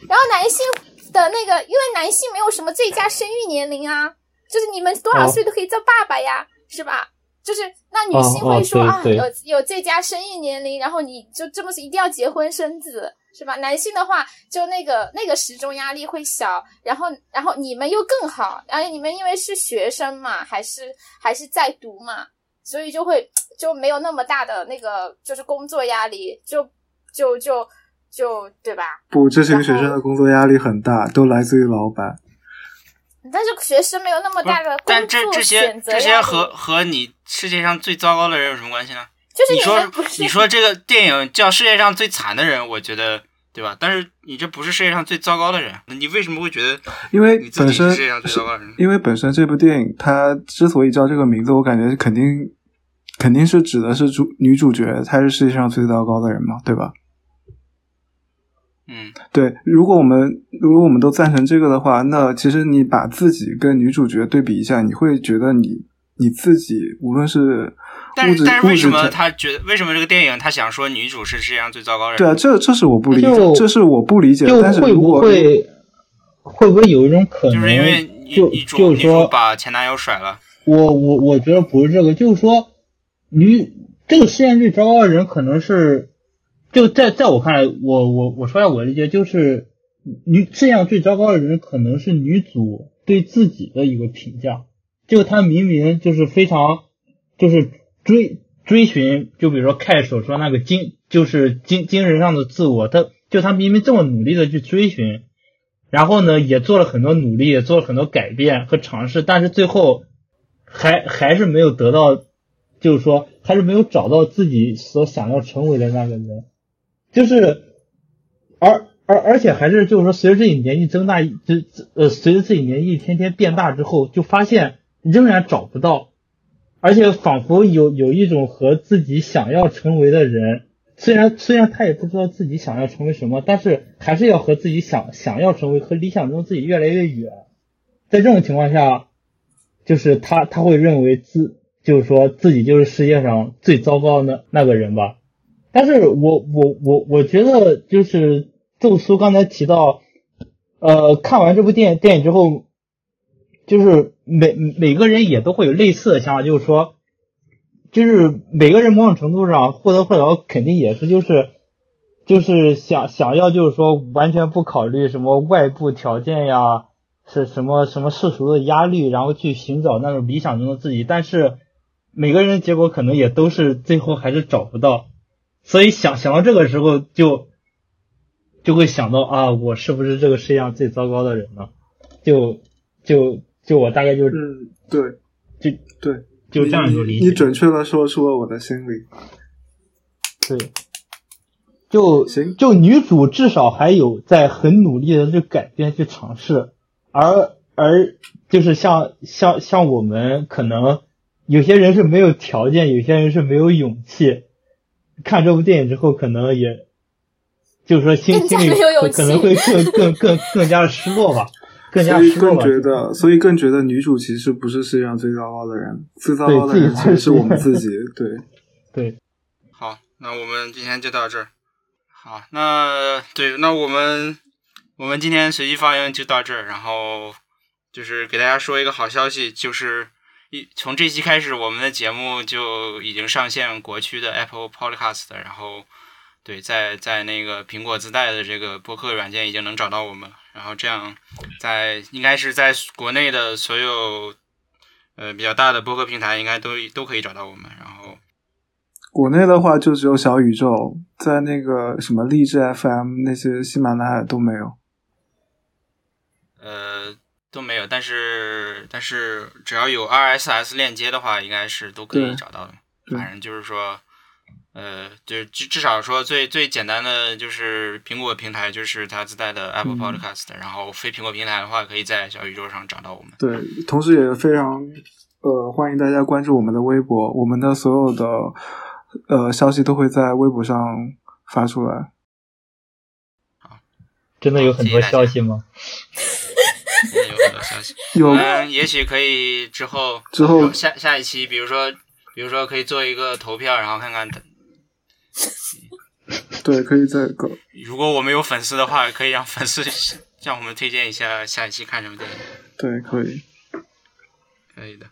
[SPEAKER 4] 然后男性的那个，因为男性没有什么最佳生育年龄啊，就是你们多少
[SPEAKER 3] 哦
[SPEAKER 4] 岁都可以做爸爸呀，是吧？就是那女性会说、啊，有有最佳生育年龄，然后你就这么一定要结婚生子，是吧？男性的话，就那个那个时钟压力会小，然后然后你们又更好，而且你们因为是学生嘛，还是还是在读嘛，所以就会就没有那么大的那个就是工作压力，就就就就对吧？
[SPEAKER 1] 不，这些学生的工作压力很大，都来自于老板。
[SPEAKER 4] 但是学生没有那么大的工
[SPEAKER 2] 但这
[SPEAKER 4] 作
[SPEAKER 2] 这些
[SPEAKER 4] 选择压力，
[SPEAKER 2] 这些和和你世界上最糟糕的人有什么关系呢？
[SPEAKER 4] 就是
[SPEAKER 2] 你说你说这个电影叫世界上最惨的人，我觉得对吧？但是你这不是世界上最糟糕的人，你为什么会觉得
[SPEAKER 1] 因为本身
[SPEAKER 2] 世界上最糟糕的人？
[SPEAKER 1] 因为本身这部电影它之所以叫这个名字，我感觉肯定肯定是指的是主女主角，她是世界上最糟糕的人嘛，对吧？
[SPEAKER 2] 嗯，
[SPEAKER 1] 对，如果我们如果我们都赞成这个的话，那其实你把自己跟女主角对比一下，你会觉得你你自己无论是
[SPEAKER 2] 但是但是为什么他觉得为什么这个电影他想说女主是世界上最糟糕的人？
[SPEAKER 1] 对啊，这这是我不理解，
[SPEAKER 3] 就
[SPEAKER 1] 这是我不理解。
[SPEAKER 3] 就
[SPEAKER 1] 但是
[SPEAKER 3] 会不会会不会有一种可能，
[SPEAKER 2] 就是因为女主
[SPEAKER 3] 就是说
[SPEAKER 2] 把前男友甩了，
[SPEAKER 3] 我我我觉得不是这个，就是说女这个世界上最糟糕的人可能是，就在在我看来，我我我说一下我的理解，就是女世界上最糟糕的人可能是女主对自己的一个评价，就她明明就是非常就是追追寻，就比如说凯所说那个精就是精精神上的自我，他就他明明这么努力的去追寻。然后呢，也做了很多努力，也做了很多改变和尝试，但是最后还还是没有得到，就是说还是没有找到自己所想要成为的那个人，就是而而而且还是就是说，随着自己年纪增大，就呃随着自己年纪一天天变大之后，就发现仍然找不到，而且仿佛有有一种和自己想要成为的人。虽然虽然他也不知道自己想要成为什么，但是还是要和自己想想要成为和理想中自己越来越远。在这种情况下，就是他他会认为自就是说自己就是世界上最糟糕的那个人吧。但是我我我我觉得就是宙苏刚才提到，呃，看完这部电影电影之后，就是每每个人也都会有类似的想法，就是说。就是每个人某种程度上或多或少肯定也是就是就是想想要就是说完全不考虑什么外部条件呀，是什么什么世俗的压力，然后去寻找那种理想中的自己。但是每个人结果可能也都是最后还是找不到，所以想想到这个时候就就会想到啊，我是不是这个世界上最糟糕的人呢？就就就我大概就
[SPEAKER 1] 嗯，对，
[SPEAKER 3] 就
[SPEAKER 1] 对。
[SPEAKER 3] 就这样就理解。
[SPEAKER 1] 你准确的说出了我的心里。
[SPEAKER 3] 对，就
[SPEAKER 1] 行，
[SPEAKER 3] 就女主至少还有在很努力的去改变、去尝试，而而就是像像像我们可能有些人是没有条件，有些人是没有勇气。看这部电影之后，可能也就是说心心里可能会更更更更加的失落吧。更加
[SPEAKER 1] 所以更觉得，所以更觉得女主其实不是世界上最糟糕的人，最糟糕的人其实是我们自己。对，
[SPEAKER 3] 对。
[SPEAKER 2] 好，那我们今天就到这儿。好，那对，那我们我们今天随机发言就到这儿。然后就是给大家说一个好消息，就是一从这期开始，我们的节目就已经上线国区的 Apple Podcast，然后对，在在那个苹果自带的这个播客软件已经能找到我们。然后这样，在应该是在国内的所有呃比较大的播客平台，应该都都可以找到我们。然后
[SPEAKER 1] 国内的话，就只有小宇宙，在那个什么荔枝 FM 那些喜马拉雅都没有。
[SPEAKER 2] 呃，都没有，但是但是只要有 RSS 链接的话，应该是都可以找到的。反正就是说。呃，就至至少说最最简单的就是苹果平台就是它自带的 Apple Podcast，、
[SPEAKER 1] 嗯、
[SPEAKER 2] 然后非苹果平台的话，可以在小宇宙上找到我们。
[SPEAKER 1] 对，同时也非常呃欢迎大家关注我们的微博，我们的所有的呃消息都会在微博上发出来。
[SPEAKER 2] 好，
[SPEAKER 3] 真的有很多消息吗？
[SPEAKER 2] 真的有很多消息。
[SPEAKER 1] 有，
[SPEAKER 2] 我们也许可以之后
[SPEAKER 1] 之后
[SPEAKER 2] 下下一期，比如说比如说可以做一个投票，然后看看。
[SPEAKER 1] 对，可以再搞。
[SPEAKER 2] 如果我们有粉丝的话，可以让粉丝向我们推荐一下下一期看什么电影。
[SPEAKER 1] 对，可以，
[SPEAKER 2] 可以的。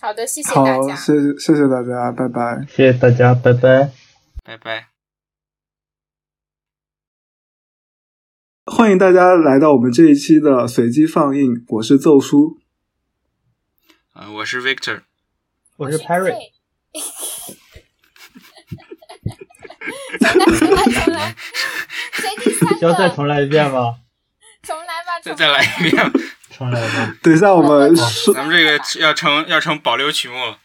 [SPEAKER 4] 好的，谢谢大家。
[SPEAKER 1] 好，谢谢谢谢大家，拜拜。
[SPEAKER 3] 谢谢大家，拜拜，
[SPEAKER 2] 拜拜。
[SPEAKER 1] 欢迎大家来到我们这一期的随机放映，我是奏叔。
[SPEAKER 2] 呃，我是 Victor，
[SPEAKER 3] 我是 Perry，
[SPEAKER 4] 重来重来重来，谁第 三
[SPEAKER 3] 需要再
[SPEAKER 4] 个？
[SPEAKER 3] 重来一遍吗？
[SPEAKER 4] 重来吧，重
[SPEAKER 2] 再再来一遍。
[SPEAKER 3] 重来吧。
[SPEAKER 1] 等一下，我们说
[SPEAKER 2] 咱们这个要成要成保留曲目了。